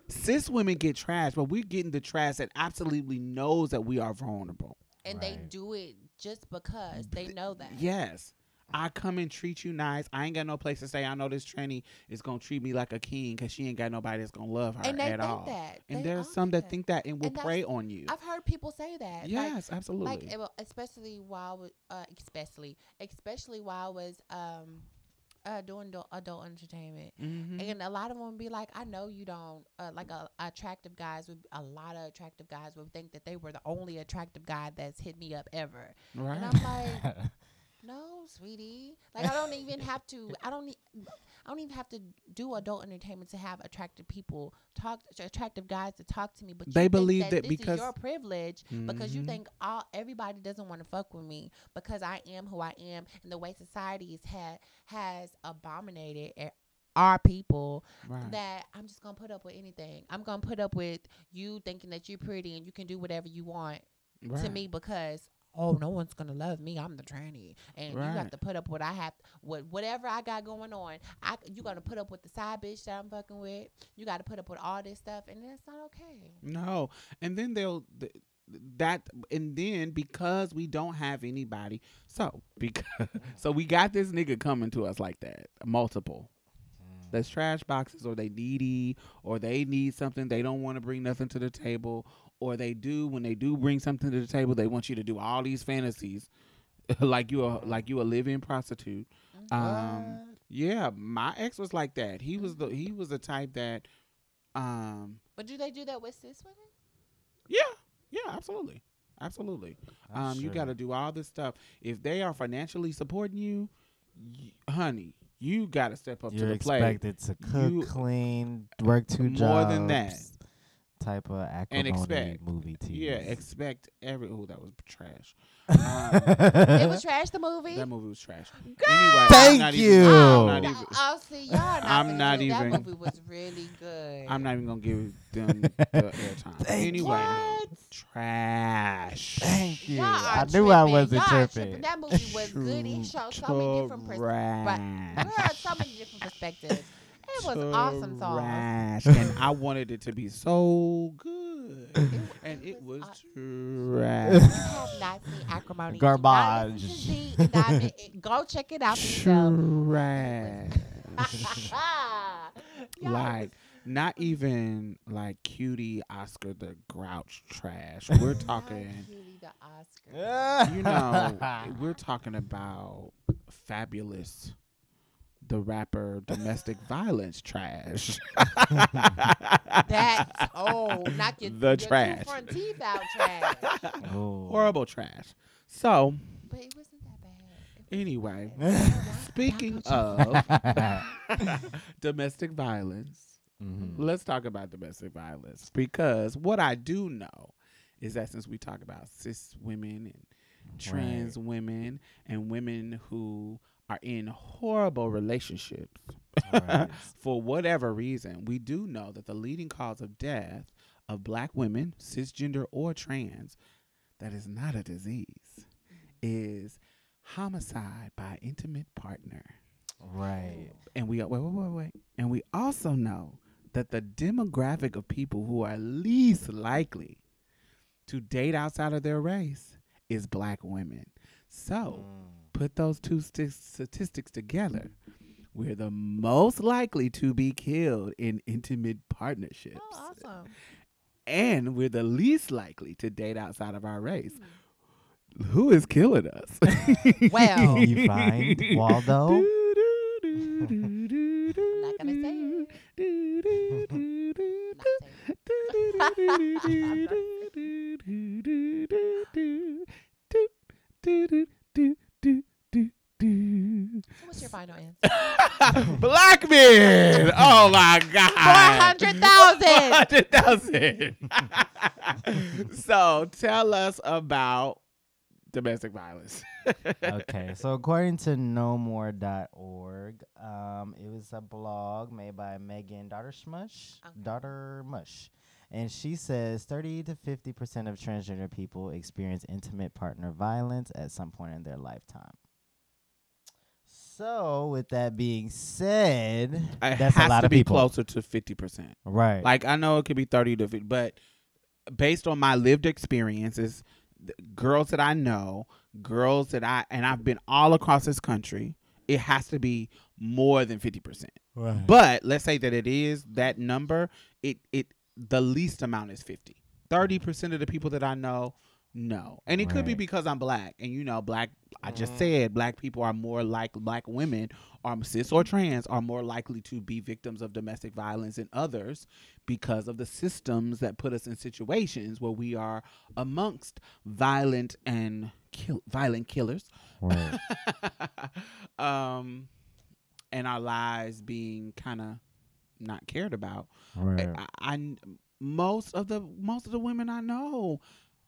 Cis women get trash, but we're getting the trash that absolutely knows that we are vulnerable. and they do it just because they know that. Yes. I come and treat you nice. I ain't got no place to stay. I know this tranny is gonna treat me like a king because she ain't got nobody that's gonna love her and they at think all. that. And They there's some think that think that and will And prey on you. I've heard people say that. Like, yes, absolutely. like eh, especially while I was, uh, especially especially while I was um uh doing adult, adult entertainment. Mhm. And a lot of them would be like, I know you don't uh, like a attractive guys would a lot of attractive guys would think that they were the only attractive guy that's hit me up ever. right. And I'm like, no, sweetie. Like I don't even have to. I don't need. I don't even have to do adult entertainment to have attractive people talk, attractive guys to talk to me. But you They think believe that, that this because- is your privilege because you Mhm. think all everybody doesn't want to fuck with me because I am who I am and the way society has has abominated our people right. that I'm just gonna put up with anything. I'm gonna put up with you thinking that you're pretty and you can do whatever you want to me because oh no one's gonna love me. I'm the tranny. And you Right. have to put up what i have what whatever i got going on. I you gotta put up with the side bitch that i'm fucking with. You gotta put up with all this stuff and that's not okay. No, and then they'll th- that, and then because we don't have anybody, so because so we got this nigga coming to us like that, multiple. Mm. That's trash boxes, or they needy, or they need something they don't want to bring nothing to the table, or they do when they do bring something to the table, they want you to do all these fantasies, like you a like you a living prostitute. Um, yeah, my ex was like that. He was the he was the type that, um, but do they do that with cis women yeah, yeah, absolutely, absolutely. Um, you got to do all this stuff. If they are financially supporting you, y- honey, you got to step up You're to the plate. You're expected to cook, You- clean, work two jobs. More than that. Type of And acrimony expect- movie TV. Yeah, expect every. Oh, that was trash. it was trash the movie That movie was trash. Anyway, I'm Thank not you. Even, oh, I'm not no, even. oh, see, y'all not I'm not do- even- that movie was really good I'm not even gonna give them the airtime. Thank Anyway, What? trash. Thank you. Y'all I knew I wasn't Y'all are tripping. That movie was good. It showed so many different perspectives. Trash. Girl, so many different perspectives. It was awesome songs. Trash. and I wanted it to be so good, and it was uh, trash. You have not seen Acrimony. Do not listen to Garbage. Z and Go check it out for. Trash. Like not even like cutie Oscar the Grouch trash. We're talking. Not Cutie the Oscar. you know, we're talking about Fabolous, the rapper, domestic violence trash. That's oh, knock your, The your trash. two front teeth out trash. Oh. Horrible trash. So, But it wasn't that bad. It anyway, wasn't bad. speaking Y'all go check of domestic violence, Mhm. let's talk about domestic violence because what I do know is that since we talk about cis women and trans women and women who are in horrible relationships Right. for whatever reason, we do know that the leading cause of death of black women, cisgender or trans, that is not a disease, is homicide by intimate partner. Right. And we wait, wait, wait, wait. And we also know that the demographic of people who are least likely to date outside of their race is black women. So mm. Put those two sti- statistics together. We're the most likely to be killed in intimate partnerships. Oh, awesome. And we're the least likely to date outside of our race. Who is killing us? Well- You find Waldo? I'm not gonna say it. Not saying So what's your final answer? Black men. Oh my God. Four hundred thousand. 400,000. so tell us about domestic violence. okay, so according to nomore.org, um, it was a blog made by Megan Daughter Smush, Okay. Daughter Mush, and she says 30 to 50 percent of transgender people experience intimate partner violence at some point in their lifetime. So, with that being said, It that's has a lot to of be people. closer to fifty percent. Right. Like I know it could be thirty to 50, but based on my lived experiences, the girls that I know, girls that I and I've been all across this country, it has to be more than fifty percent. right. But let's say that it is that number. It it the least amount is fifty. Thirty percent of the people that I know, no, and it could be because I'm black, and you know, black. I just Mhm. said black people are more like black women, are cis or trans, are more likely to be victims of domestic violence than others because of the systems that put us in situations where we are amongst violent and kill violent killers right. um, and our lives being kind of not cared about. right. I, I- most of the most of the women I know,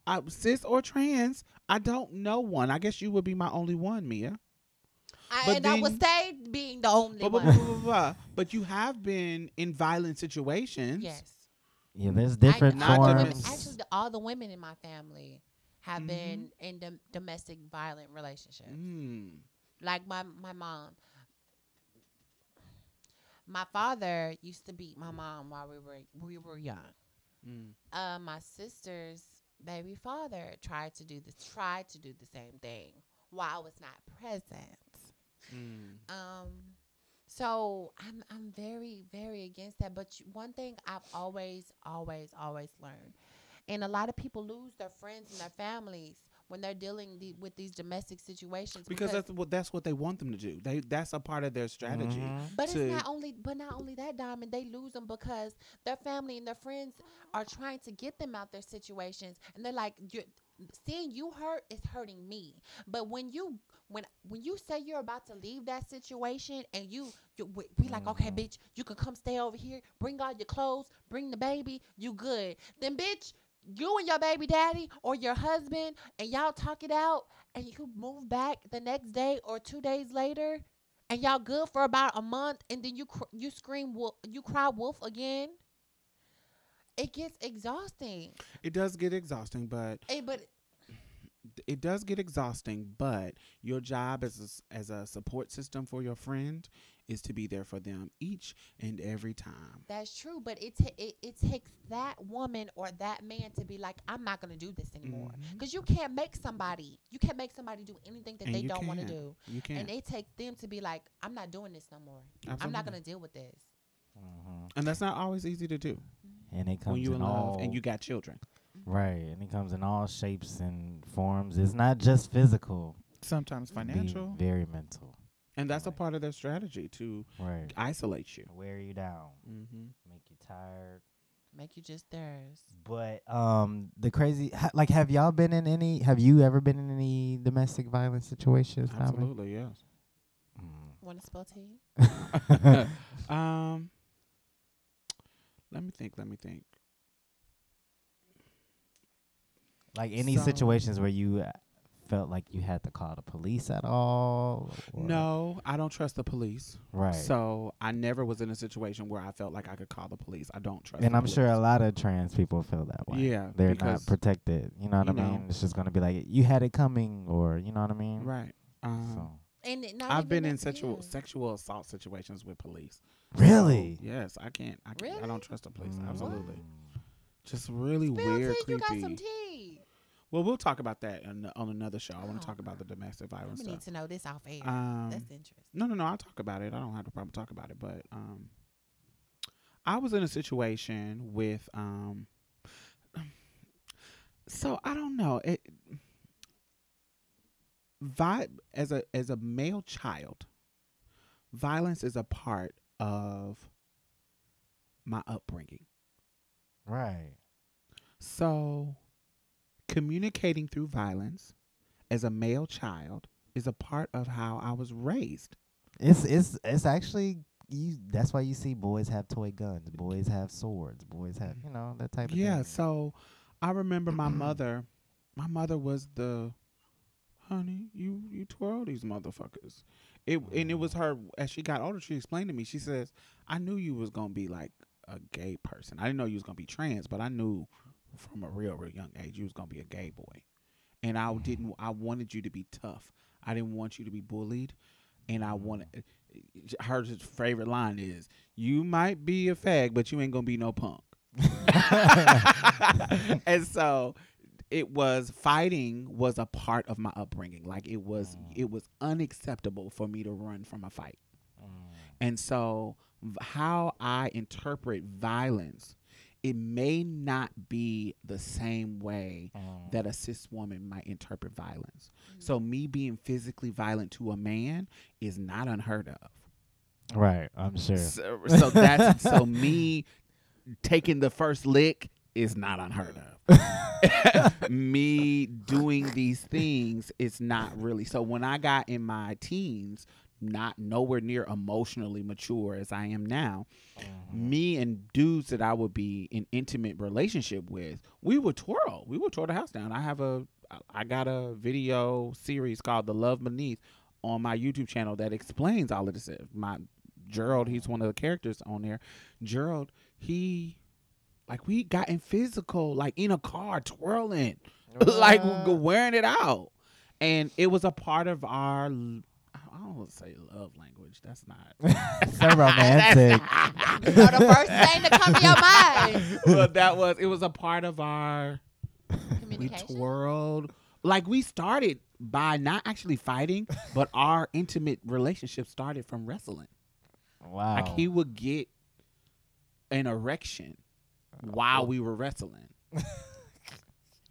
I, cis or trans, I don't know one. I guess you would be my only one, Mia. I, But and I would then- stay being the only But, but, one. but, but, but, but you have been in violent situations. yes. Yeah, there's different I, all the women, forms. actually, all the women in my family have Mhm. been in dom- domestic violent relationships. Mm. Like my my mom. My father used to beat my mom while we were we were young. Mm. Uh, my sister's baby father tried to do this tried to do the same thing while I was not present. Mm. Um, so I'm I'm very very against that. But one thing I've always always always learned, and a lot of people lose their friends and their families when they're dealing the, with these domestic situations Because that's what that's what they want them to do. They that's a part of their strategy. Mhm. But to- it's not only, but not only that, Diamond. They lose them because their family and their friends are trying to get them out their situations, and they're like, you're, "Seeing you hurt is hurting me." But when you, when when you say you're about to leave that situation, and you, you we- we like, okay, Mhm. bitch, you can come stay over here, bring all your clothes, bring the baby, you good. Then, bitch. You and your baby daddy or your husband and y'all talk it out and you move back the next day or two days later and y'all good for about a month and then you cr- you scream wolf you cry wolf again it gets exhausting. It does get exhausting, but hey, but it does get exhausting, but your job as a, as a support system for your friend is to be there for them each and every time. that's true but it, ta- it it takes that woman or that man to be like i'm not gonna do this anymore because you can't make somebody you can't make somebody do anything that And they don't want to do You can, and it takes them to be like i'm not doing this no more i'm not gonna deal with this Mhm. and that's not always easy to do And it comes when you in in love all and you got children. right, and it comes in all shapes and forms. It's not just physical. Sometimes it can be financial. very mental. And that's a part of their strategy to Right. isolate you. Wear you down, Mm-hmm. make you tired. make you just theirs But um, the crazy, ha- like, have y'all been in any? Have you ever been in any domestic violence situations? Dominic? Absolutely, yes. Mm. want to spell tea um, let me think. Let me think. like any So- situations where you uh, felt like you had to call the police at all? or- No, I don't trust the police. Right. So I never was in a situation where I felt like I could call the police. I don't trust. and the I'm sure a lot of trans people feel that way. Yeah, They're not protected. You know what you I know. mean? It's just gonna be like you had it coming, or you know what I mean? Right. Um, So and it not I've been in sexual yeah. sexual assault situations with police. really, So, yes, I can't. I, can't, I don't trust the police. Mm. Absolutely. Just really Spill weird, tea, you got creepy. Some tea. Well, we'll talk about that on, on another show. I want Oh. to talk about the domestic violence gonna need to know this off air. Um, That's interesting. No, no, no. I'll talk about it. I don't have a problem talking about it. But um, I was in a situation with um. So I don't know it. Vi- as a as a male child, violence is a part of my upbringing. right? So, communicating through violence as a male child is a part of how I was raised. It's it's it's actually you. That's why you see boys have toy guns, boys have swords, boys have you know that type of Yeah, thing. Yeah, so I remember my mother. My mother was the, honey, you you twirl these motherfuckers. It and it was mm. her as she got older. She explained to me. She says, "I knew you was gonna be like a gay person. I didn't know you was gonna be trans, but I knew from a real real young age you was gonna be a gay boy. And I mm-hmm. didn't. I wanted you to be tough. I didn't want you to be bullied. and I wanted. Mm-hmm. Eh, her favorite line is, "You might be a fag, but you ain't gonna be no punk." and so it was fighting was a part of my upbringing like it was mm. it was unacceptable for me to run from a fight mm. and so v- how i interpret violence it may not be the same way mm. that a cis woman might interpret violence mm. so me being physically violent to a man is not unheard of Right, I'm sure. so, so that's so me taking the first lick is not unheard of. me doing these things is not really. So when I got in my teens, not nowhere near emotionally mature as I am now, mm-hmm. me and dudes that I would be in intimate relationship with, we would twirl. We would twirl the house down. I have a I got a video series called The Love Beneath on my YouTube channel that explains all of this. My Gerald, he's one of the characters on there. Gerald, he like we got in physical, like in a car twirling, like wearing it out, and it was a part of our. L- I don't want to say love language. That's not. so romantic. You know the first thing to come to your mind. well, that was. It was a part of our. We twirled. Like we started by not actually fighting, but our intimate relationship started from wrestling. Wow. Like he would get an erection while we were wrestling.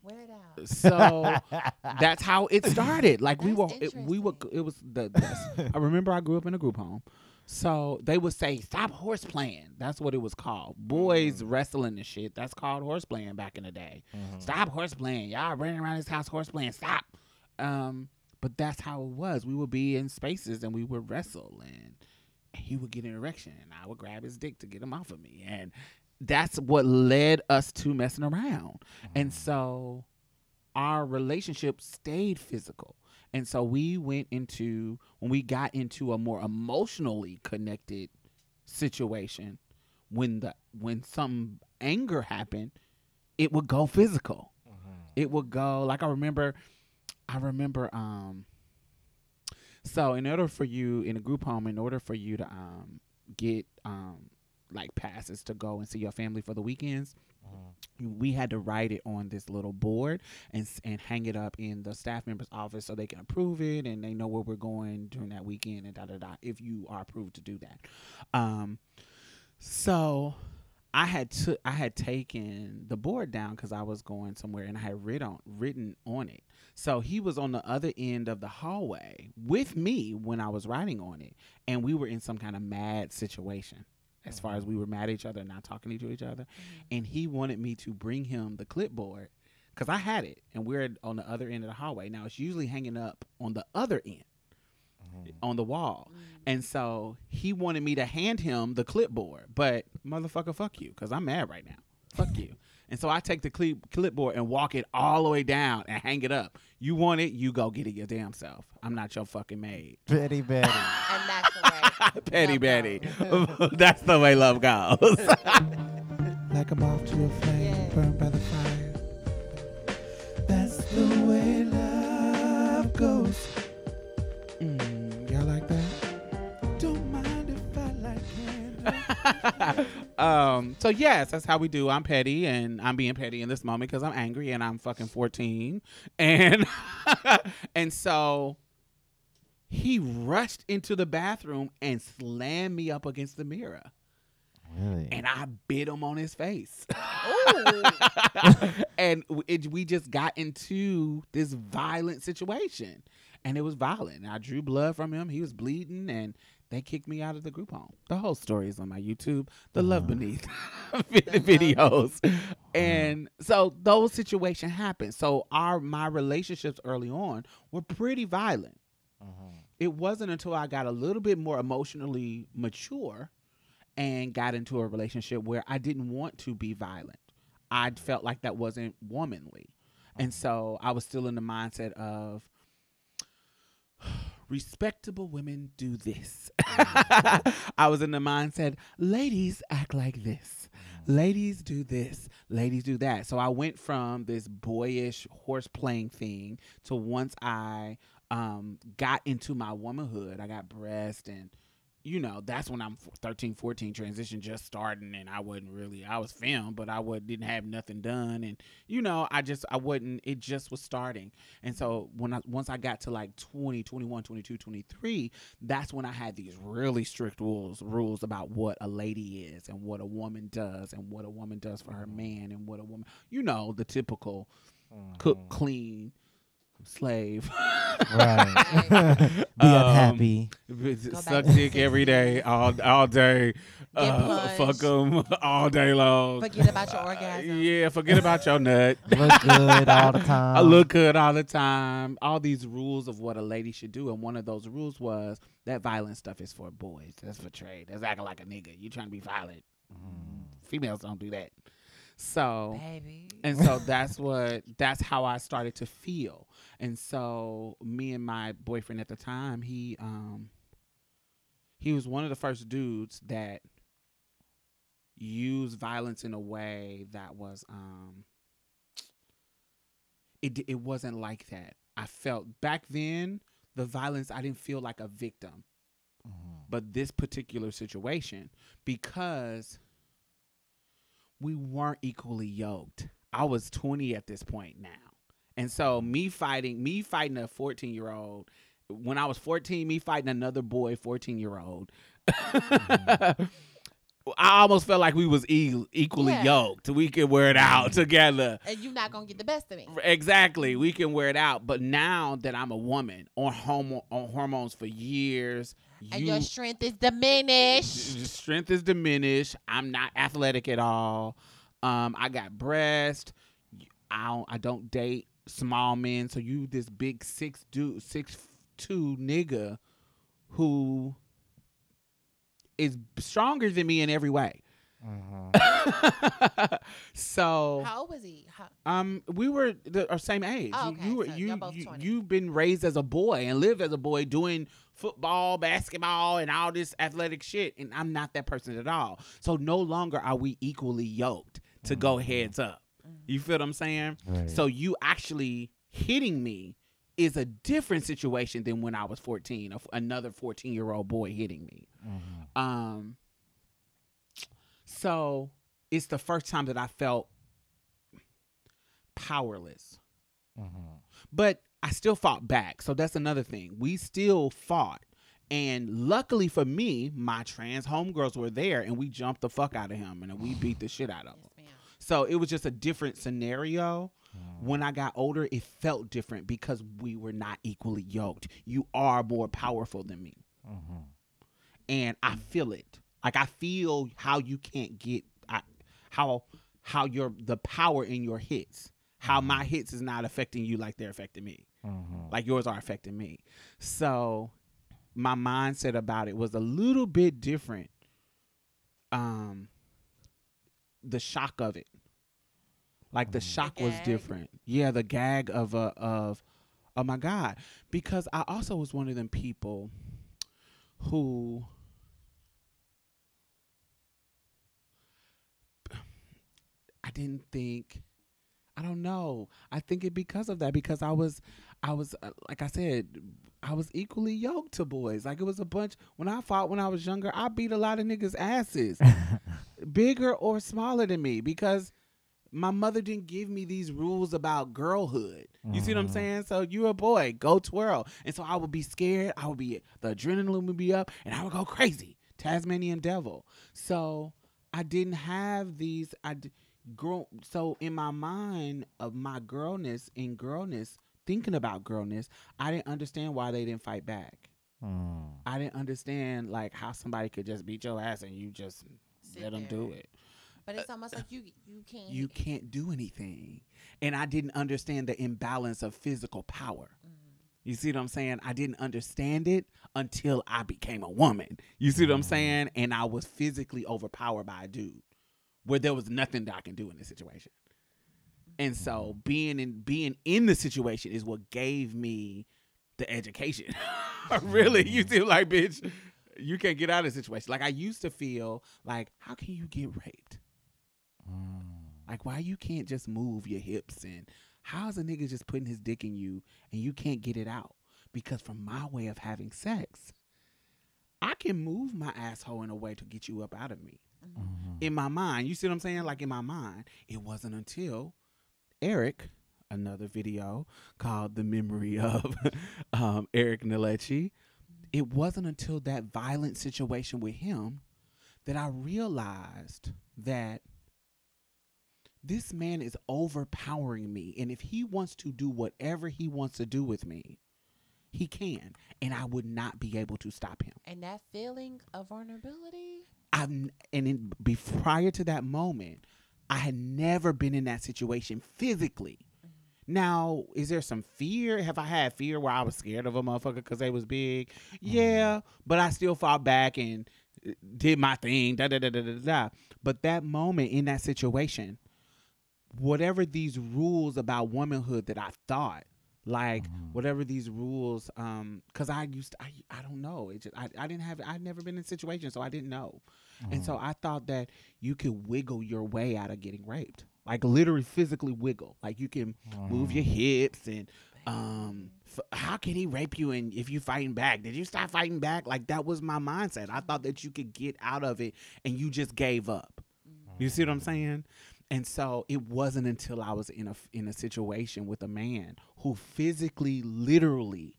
Wear it out. So that's how it started. Like we were, it, we were. It was the. That's, I remember I grew up in a group home, so they would say, "Stop horse playing." That's what it was called. Boys wrestling and shit. That's called horse playing back in the day. Mhm. Stop horse playing. Y'all running around this house horse playing. Stop. Um, but that's how it was. We would be in spaces and we would wrestle, and he would get an erection, and I would grab his dick to get him off of me, and that's what led us to messing around. And so our relationship stayed physical. And so we went into when we got into a more emotionally connected situation, when the when some anger happened, it would go physical. It would go like I remember I remember um so in order for you in a group home, in order for you to um get um like passes to go and see your family for the weekends, we had to write it on this little board and and hang it up in the staff member's office so they can approve it and they know where we're going during that weekend and da da da if you are approved to do that. Um, so I had to I had taken the board down because I was going somewhere and I had written on, written on it. So he was on the other end of the hallway with me when I was writing on it, and we were in some kind of mad situation. As far as we were mad at each other, not talking to each other, mm-hmm. and he wanted me to bring him the clipboard because I had it, and we're on the other end of the hallway. Now it's usually hanging up on the other end, mm-hmm. on the wall, mm. and so he wanted me to hand him the clipboard, but motherfucker, fuck you, because I'm mad right now. Fuck you. And so I take the clip, clipboard and walk it all the way down and hang it up. You want it, you go get it your damn self. I'm not your fucking maid. Betty Betty. And that's the way. Petty Love Betty. That's the way love goes. like a moth to a flame, Yeah. burned by the fire. That's the way love goes. Mm, y'all like that? Don't mind if I like candy. um. So yes, that's how we do. I'm petty, and I'm being petty in this moment because I'm angry and I'm fucking 14, and and so he rushed into the bathroom and slammed me up against the mirror, Really? and I bit him on his face. And it, we just got into this violent situation, and it was violent. I drew blood from him. He was bleeding, and they kicked me out of the group home. The whole story is on my YouTube, The Love Uh-huh. Beneath videos, and so those situations happened. So our my relationships early on were pretty violent. Mhm. It wasn't until I got a little bit more emotionally mature and got into a relationship where I didn't want to be violent. I felt like that wasn't womanly. And so I was still in the mindset of respectable women do this. I was in the mindset, ladies act like this. Mm. Ladies do this. Ladies do that. So I went from this boyish horse playing thing to once I um, got into my womanhood, I got breast and you know, that's when I'm 13, 14, transition just starting, and I wasn't really, I was filmed, but I would, didn't have nothing done. And, you know, I just, I wouldn't, it just was starting. And so when I, once I got to like 20, 21, 22, 23, that's when I had these really strict rules, rules about what a lady is and what a woman does and what a woman does for her man and what a woman, you know, the typical cook, Mhm. clean, slave. Right. Be Um, unhappy. back Suck dick every day, all all day. Uh, fuck them all day long. Forget about your Uh, orgasm. yeah, forget about your nut. Look good all the time. I look good all the time. All these rules of what a lady should do, and one of those rules was that violent stuff is for boys. That's for trade. That's acting like a nigga. You trying to be violent. Mm. Females don't do that. So Baby. and so that's what that's how I started to feel. And so me and my boyfriend at the time, he um he was one of the first dudes that used violence in a way that was um it it wasn't like that. I felt back then the violence I didn't feel like a victim Mhm. but this particular situation because we weren't equally yoked. I was 20 at this point now. And so me fighting me fighting a 14 year old when I was 14, me fighting another boy 14 year old. Mm-hmm. I almost felt like we was e- equally Yeah. yoked. We could wear it out mm-hmm. together. And you're not gonna get the best of me. Exactly. Mm-hmm. We can wear it out. But now that I'm a woman on homo- on hormones for years, And you your strength is diminished. strength is diminished. I'm not athletic at all. Um, I got breast. I don't, I don't date small men. So you this big six dude, six two nigga, who is stronger than me in every way. Mhm. so How old was he? How, um, we were the our same age. Oh, You- okay, You were so you y'all both you 20. you've been raised as a boy and lived as a boy doing football, basketball, and all this athletic shit, and I'm not that person at all. So no longer are we equally yoked to go heads up. You feel what I'm saying? Right. So you actually hitting me is a different situation than when I was 14. of Another 14 year old boy hitting me. Mhm. Um, so it's the first time that I felt powerless, Mhm. but I still fought back. So that's another thing. We still fought. And luckily for me, my trans homegirls were there and we jumped the fuck out of him and we beat the shit out of him. yes, ma'am. So it was just a different scenario. When I got older, it felt different because we were not equally yoked. You are more powerful than me. Mhm. and I feel it. Like I feel how you can't get I, how how your the power in your hits. How my hits is not affecting you like they're affecting me. Mhm. Like yours are affecting me. So my mindset about it was a little bit different. Um the shock of it. Like the Mhm. shock was different. Yeah, the gag of uh, of oh my god because I also was one of them people who I didn't think I don't know. I think it because of that because I was I was uh, like I said I was equally yoked to boys. Like it was a bunch when I fought when I was younger, I beat a lot of niggas asses. bigger or smaller than me because my mother didn't give me these rules about girlhood. You see what I'm Mhm. saying? So you're a boy, go twirl. And so I would be scared. I would be the adrenaline would be up and I would go crazy. Tasmanian devil. So I didn't have these I d- grow so in my mind of my girlness in girlness, thinking about girlness, I didn't understand why they didn't fight back. Mm. I didn't understand like how somebody could just beat your ass and you just Sit let them do it. But it's almost like you you can't. You can't do anything. And I didn't understand the imbalance of physical power. Mm. You see what I'm saying? I didn't understand it until I became a woman. You see what I'm Mhm. saying? And I was physically overpowered by a dude where there was nothing that I can do in this situation. And so being in being in the situation is what gave me the education. really, you feel like bitch, you can't get out of the situation. Like I used to feel like, how can you get raped? Mm. Like why you can't just move your hips and how's a nigga just putting his dick in you and you can't get it out? because from my way of having sex, I can move my asshole in a way to get you up out of me. Mhm. In my mind, you see what I'm saying? Like in my mind, it wasn't until Eric, another video called "The Memory of um, Eric Nalechi," it wasn't until that violent situation with him that I realized that this man is overpowering me. And if he wants to do whatever he wants to do with me, he can. And I would not be able to stop him. And that feeling of vulnerability. I've n- and in, be, prior to that moment, I had never been in that situation physically. Now, is there some fear? Have I had fear where I was scared of a motherfucker because they was big? Yeah, but I still fought back and uh, did my thing. Da da da da da da. But that moment in that situation, whatever these rules about womanhood that I thought, like Mhm. whatever these rules, um, because I used to, I I don't know. It just I, I didn't have I'd never been in situations, so I didn't know. And so I thought that you could wiggle your way out of getting raped. Like literally physically wiggle. Like you can move your hips and um f- how can he rape you and if you fighting back? Did you stop fighting back? Like that was my mindset. I thought that you could get out of it and you just gave up. You see what I'm saying? And so it wasn't until I was in a in a situation with a man who physically literally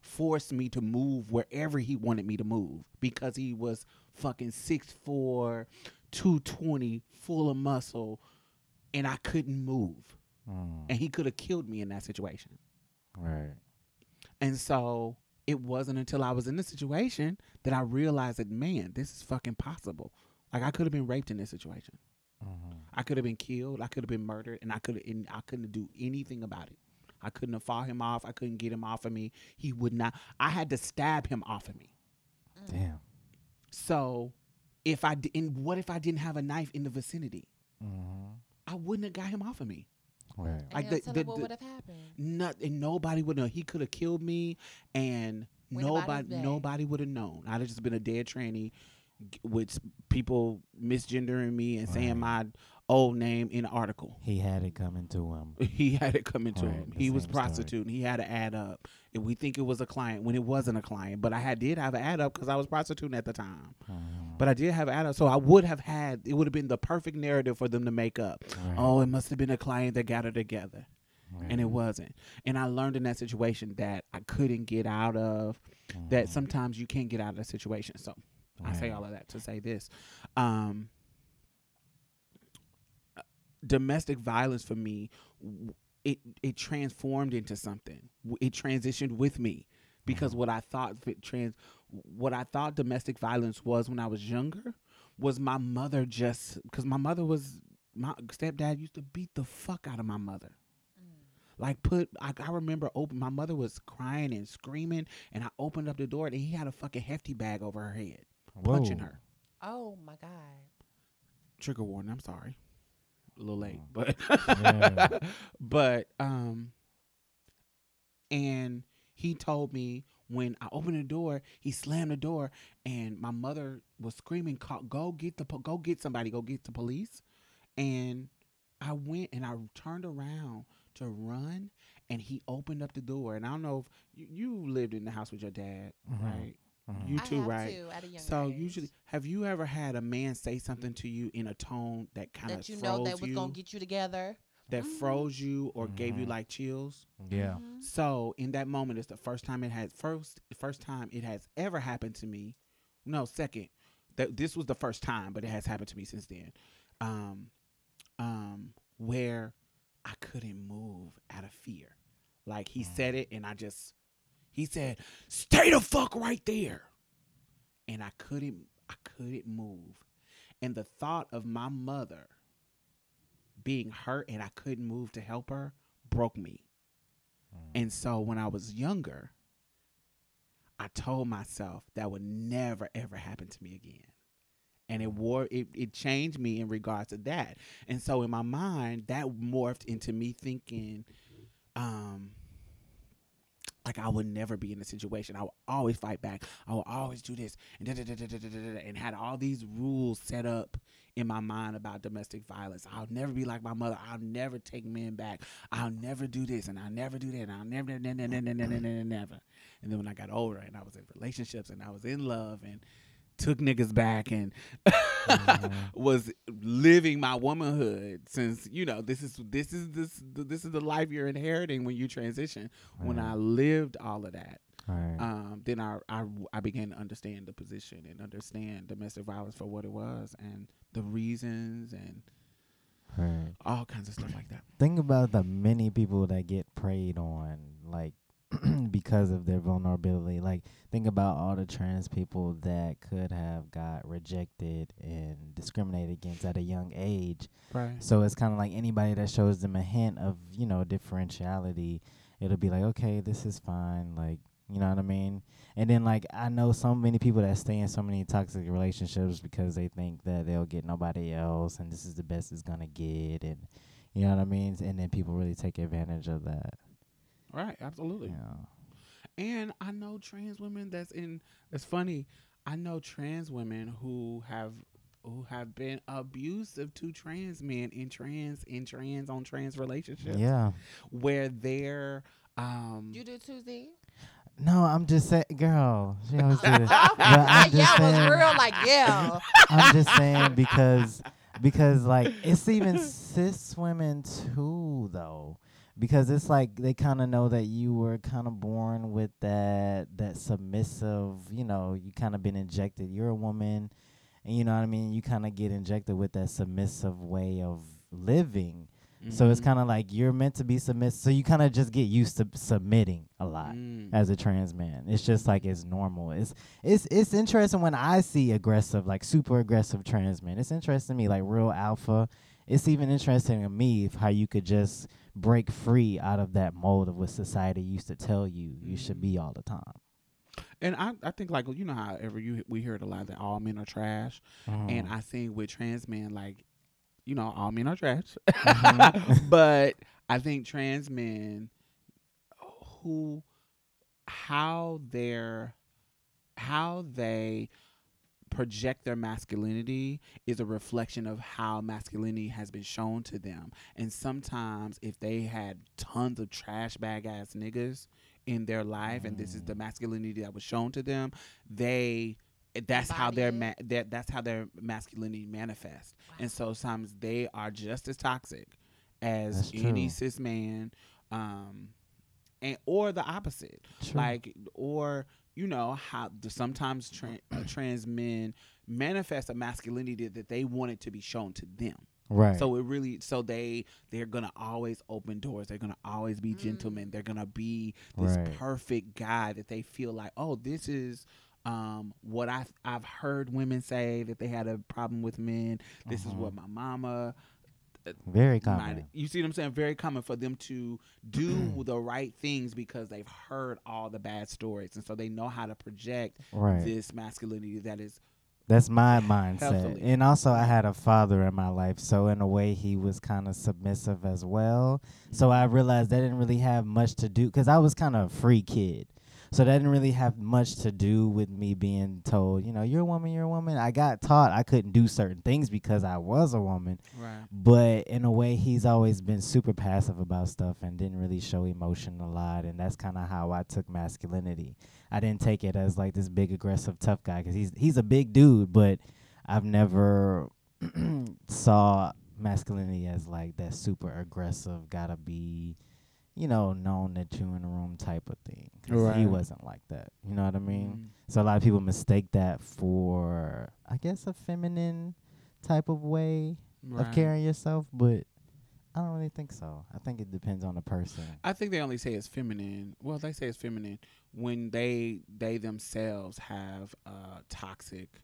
forced me to move wherever he wanted me to move because he was fucking 6'4, 220, full of muscle, and I couldn't move. Mm. And he could have killed me in that situation. Right. And so it wasn't until I was in the situation that I realized that, man, this is fucking possible. Like I could have been raped in this situation. Mhm. I could have been killed. I could have been murdered, and I could and I couldn't do anything about it. I couldn't have fought him off. I couldn't get him off of me. He would not. I had to stab him off of me. Damn. So, if I di- and what if I didn't have a knife in the vicinity? Mhm. I wouldn't have got him off of me. Right. And Like they'll the- tell the- him what would have happened. Not and nobody would know. He could have killed me, and Went nobody nobody would have known. I'd have just been a dead tranny g- with people misgendering me and saying my old name in an article. He had it coming to him. He had it coming to Right, him. He was same story. prostituting. He had to add up. And we think it was a client when it wasn't a client. But I had did have an add up because I was prostituting at the time. Mhm. But I did have an add up, so I would have had. It would have been the perfect narrative for them to make up. Right. Oh, it must have been a client that got her together, Right. and it wasn't. And I learned in that situation that I couldn't get out of. That Mhm. sometimes you can't get out of a situation. So I say all of that to say this. Um, domestic violence for me, it it transformed into something. It transitioned with me because what I thought trans, what I thought domestic violence was when I was younger, was my mother just because my mother was my stepdad used to beat the fuck out of my mother. Like put, I, I remember open. My mother was crying and screaming, and I opened up the door, and he had a fucking hefty bag over her head, punching her. Oh my God. trigger warning. I'm sorry, a little late, but Yeah. but um, and he told me when I opened the door, he slammed the door, and my mother was screaming, "Call, go get the po- go get somebody, go get the police," and I went and I turned around to run, and he opened up the door, and I don't know if you, you lived in the house with your dad, Mhm. right? Mhm. You I too, have right? to at a younger So age. usually, have you ever had a man say something to you in a tone that kind of that you froze know that was you, gonna get you together. that Mhm. froze you or gave you Mhm. like chills? Yeah. Mhm. So in that moment, it's the first time it has first first time it has ever happened to me. No, second. That this was the first time, but it has happened to me since then. Um, um, where I couldn't move out of fear. Like he Mm. said it, and I just he said, "Stay the fuck right there," and I couldn't I couldn't move, and the thought of my mother being hurt and I couldn't move to help her broke me. Mm. And so when I was younger, I told myself that would never ever happen to me again. And it wore it, it changed me in regards to that. And so in my mind, that morphed into me thinking, um, like I would never be in a situation. I would always fight back. I would always do this and da, da, da, and had all these rules set up in my mind about domestic violence. I'll never be like my mother. I'll never take men back. I'll never do this and I'll never do that. And I'll never never never never never never. never. And then when I got older and I was in relationships and I was in love and took niggas back and Was living my womanhood since you know this is this is this this is the life you're inheriting when you transition. When I lived all of that, Right. um, then I, I I began to understand the position and understand domestic violence for what it was and the reasons and right. all kinds of stuff like that. Think about the many people that get preyed on, like because of their vulnerability. Like think about all the trans people that could have got rejected and discriminated against at a young age. Right. So it's kind of like anybody that shows them a hint of you know differentiality, it'll be like, okay, this is fine. Like you know what I mean. And then like I know so many people that stay in so many toxic relationships because they think that they'll get nobody else, and this is the best it's gonna get, and you know what I mean. And then people really take advantage of that. Right. Absolutely. Yeah. And I know trans women that's in. It's funny. I know trans women who have who have been abusive to trans men in trans in trans on trans relationships. Yeah. Where they're um You do too, Z? No, I'm just saying, girl. She always do this. But I'm yeah, just was real. Like, yeah. I'm just saying because because like it's even cis women too though. Because it's like they kind of know that you were kind of born with that that submissive, you know, you kind of been injected. You're a woman, and you know what I mean. You kind of get injected with that submissive way of living. So it's mhm. kind of like you're meant to be submissive. So you kind of just get used to submitting a lot Mm. as a trans man. It's just like it's normal. It's it's it's interesting when I see aggressive, like super aggressive trans men. It's interesting to me, like real alpha. It's even interesting to me if how you could just break free out of that mold of what society used to tell you you should be all the time. And I, I think like you know how ever you we heard a lot that all men are trash, and Mhm. I think with trans men like, you know, all men are trash, Mhm. but I think trans men who how their how they project their masculinity is a reflection of how masculinity has been shown to them. And sometimes if they had tons of trash bag ass niggas in their life and this is the masculinity that was shown to them, they that's how their ma- that, that's how their masculinity manifests. And so sometimes they are just as toxic as any cis man um and or the opposite True. like or you know how the, sometimes tra- uh, trans men manifest a masculinity that they wanted to be shown to them right. so it really so they they're gonna always open doors they're gonna always be Mm. gentlemen they're gonna be this Right. perfect guy that they feel like oh this is um, what I've, I've heard women say that they had a problem with men. This is Uh-huh. what my mama Very common. you see what I'm saying? Very common for them to do the right things because they've heard all the bad stories, and so they know how to project Right. this masculinity that is That's my mindset. Healthily. And also, I had a father in my life. So, in a way, he was kind of submissive as well. So, mm-hmm. I realized that didn't really have much to do because I was kind of a free kid. So, that didn't really have much to do with me being told, you know, you're a woman, you're a woman. I got taught I couldn't do certain things because I was a woman. right. But in a way, he's always been super passive about stuff and didn't really show emotion a lot. And that's kind of how I took masculinity. I didn't take it as like this big, aggressive, tough guy because he's he's a big dude. But I've never saw masculinity as like that super aggressive, gotta be, you know, known that you in the room type of thing. 'Cause he Right. wasn't like that. You know what I mean? Mm. So a lot of people mistake that for, I guess, a feminine type of way Right. of carrying yourself, but I don't really think so. I think it depends on the person. I think they only say it's feminine. Well, they say it's feminine when they they themselves have a toxic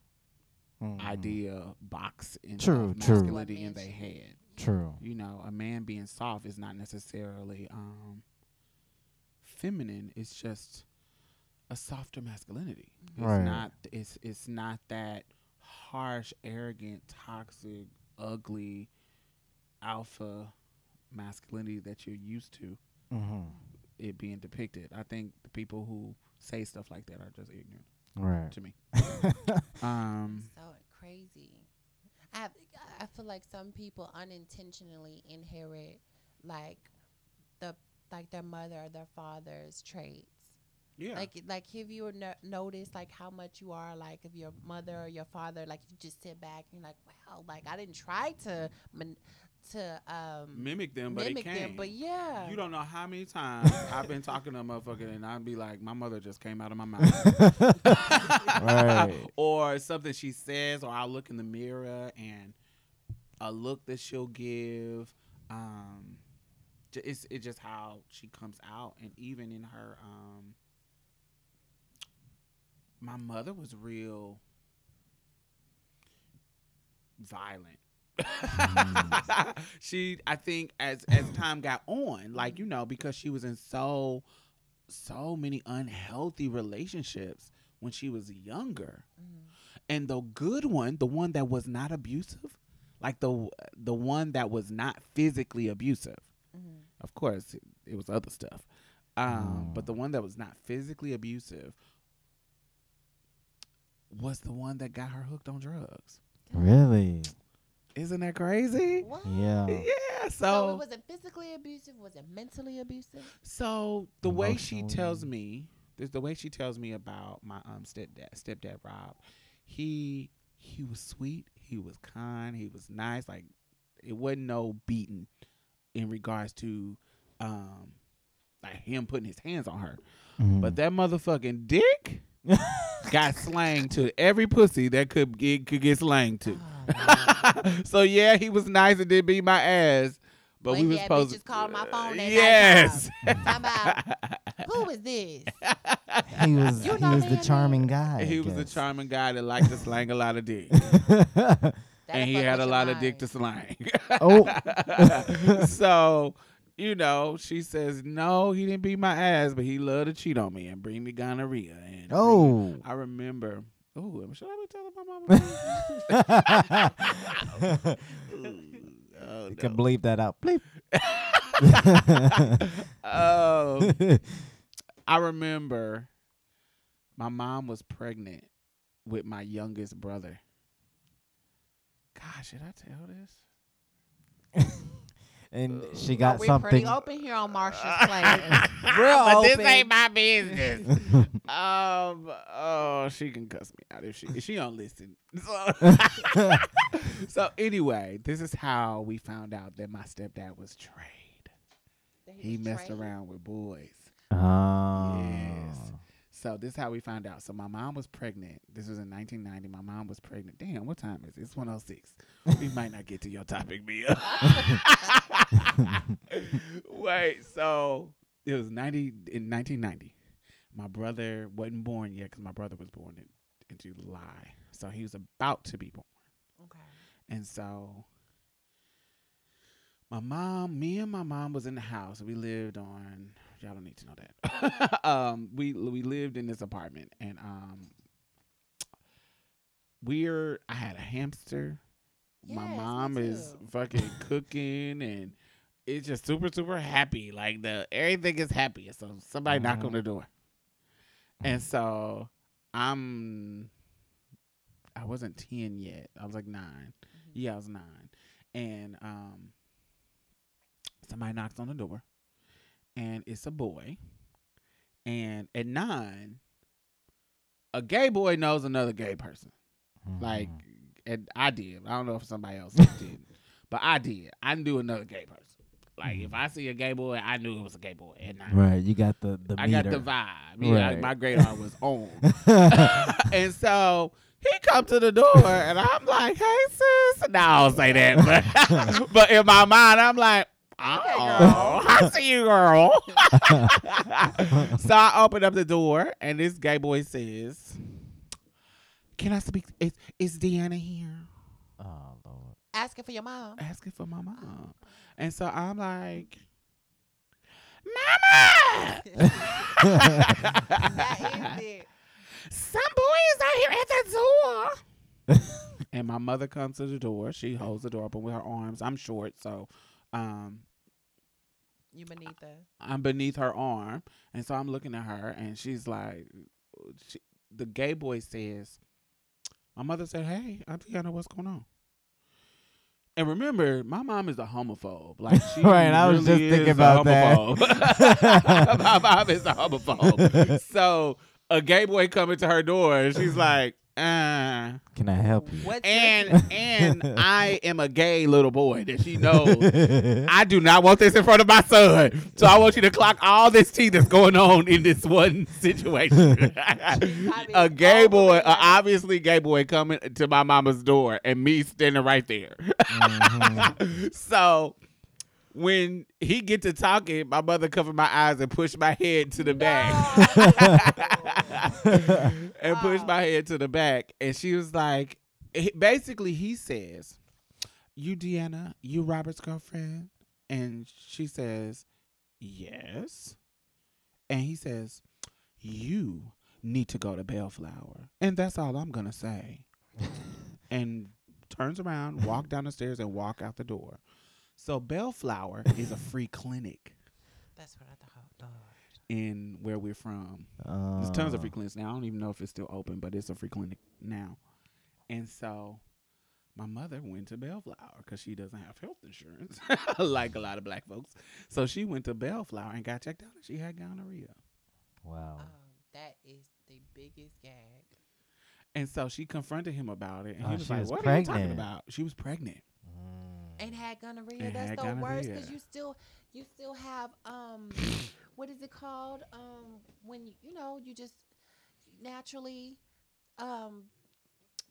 Mhm. idea box in True, of true. masculinity in their head. True. You know, a man being soft is not necessarily um, feminine. It's just a softer masculinity. It's Right. not. It's it's not that harsh, arrogant, toxic, ugly, alpha masculinity that you're used to hmm it being depicted. I think the people who say stuff like that are just ignorant Right. to me. Um, so crazy. I have, I feel like some people unintentionally inherit like the like their mother or their father's traits. Yeah. Like, like, have you no- noticed like how much you are like of your mother or your father? Like, you just sit back and you're like, wow, like I didn't try to, man- to um mimic them, but mimic it them, but yeah, You don't know how many times I've been talking to a motherfucker and I'd be like, my mother just came out of my mouth. Right. or something she says, or I'll look in the mirror and a look that she'll give. Um, it's it's just how she comes out, and even in her, um, my mother was real violent. she, I think, as as time got on, like you know, because she was in so so many unhealthy relationships when she was younger Mhm. and the good one the one that was not abusive like the the one that was not physically abusive Mhm. of course it, it was other stuff um, but Mm. the one that was not physically abusive was the one that got her hooked on drugs Really? isn't that crazy What? Yeah. yeah So, so it wasn't physically abusive. Was it mentally abusive? So the way she tells me, there's the way she tells me about my um stepdad, stepdad Rob. He he was sweet, he was kind, he was nice. Like it wasn't no beating in regards to um like him putting his hands on her. Mhm. But that motherfucking dick got slang to every pussy that could get could get slang to. Oh, so yeah, he was nice and did beat my ass. But But we he was had supposed bitches calling my phone at Yes. Talking about, Who is this? he was You he was the charming guy. I he was a guess. charming guy that liked to slang a lot of dick. And he had a your lot of dick to slang. Oh. so, you know, she says, no, he didn't beat my ass, but he loved to cheat on me and bring me gonorrhea. And bring me- oh. I remember. Oh, should I be telling my mama? Oh, you oh, can no. bleep that out. Bleep. oh, I remember my mom was pregnant with my youngest brother. Gosh, should I tell this? and she Oh, got we're something. pretty open here on Marsha's Plate. Real but this ain't my business. um. Oh, she can cuss me out if she if she don't listen. So, so anyway, this is how we found out that my stepdad was trade. That He was messed trained. around with boys. Oh. Yes. So this is how we found out. So my mom was pregnant. This was in 1990. My mom was pregnant. Damn, what time is it? It's 106. we might not get to your topic, Mia. Wait, so it was 90 in 1990. My brother wasn't born yet because my brother was born in, in July. So he was about to be born. Okay. And so my mom, me and my mom was in the house. We lived on y'all don't need to know that. um we we lived in this apartment and um we're I had a hamster. my Yes, me mom is fucking cooking and it's just super super happy. Like the everything is happy. So somebody knock on the door. And so I'm I wasn't 10 yet. I was like 9. Mhm. Yeah, I was 9. And um somebody knocks on the door and it's a boy. And at 9 a gay boy knows another gay person. Like Mm. and I did. I don't know if somebody else did. But I did. I knew another gay person. Like if I see a gay boy, I knew it was a gay boy at 9. right, you got the the I meter. got the vibe. Yeah, Right. my radar was on. and so he come to the door and I'm like, hey sis. No, I don't say that. But, but in my mind, I'm like, oh, I see you, girl. so I open up the door and this gay boy says, Can I speak? Is, is Deanna here? oh lord. Asking for your mom. Asking for my mom. Oh. And so I'm like, Mama! that is it. Some boys out here at the door. and my mother comes to the door. She holds the door open with her arms. I'm short, so um, You beneath the. I'm beneath her arm, and so I'm looking at her, and she's like, she, the gay boy says, my mother said, "Hey, Auntie Anna, what's going on?" And remember, my mom is a homophobe. Like she Right, I was just thinking is a about that. homophobe. my mom is a homophobe. So a gay boy coming to her door, and she's like, uh. Can I help you? What's And and I am a gay little boy that she knows. I do not want this in front of my son. So I want you to clock all this tea that's going on in this one situation. a gay boy, a obviously gay boy coming to my mama's door and me standing right there. Mhm. so when he get to talking, my mother covered my eyes and pushed my head to the back. and pushed my head to the back. And she was like, basically, he says, You, Deanna, you Robert's girlfriend? And she says, Yes. And he says, You need to go to Bellflower. And that's all I'm going to say. and turns around, walk down the stairs, and walk out the door. So Bellflower is a free clinic That's what I thought. Lord. in where we're from. There's tons of free Uh, clinics now. I don't even know if it's still open, but it's a free clinic now. And so my mother went to Bellflower because she doesn't have health insurance, like a lot of black folks. So she went to Bellflower and got checked out, and she had gonorrhea. Wow. Um, that is the biggest gag. And so she confronted him about it, and Oh, he was she like, was "What are you talking about?" She was pregnant. And had gonorrhea. And That's had the worst because you still you still have um what is it called um when you, you know you just naturally um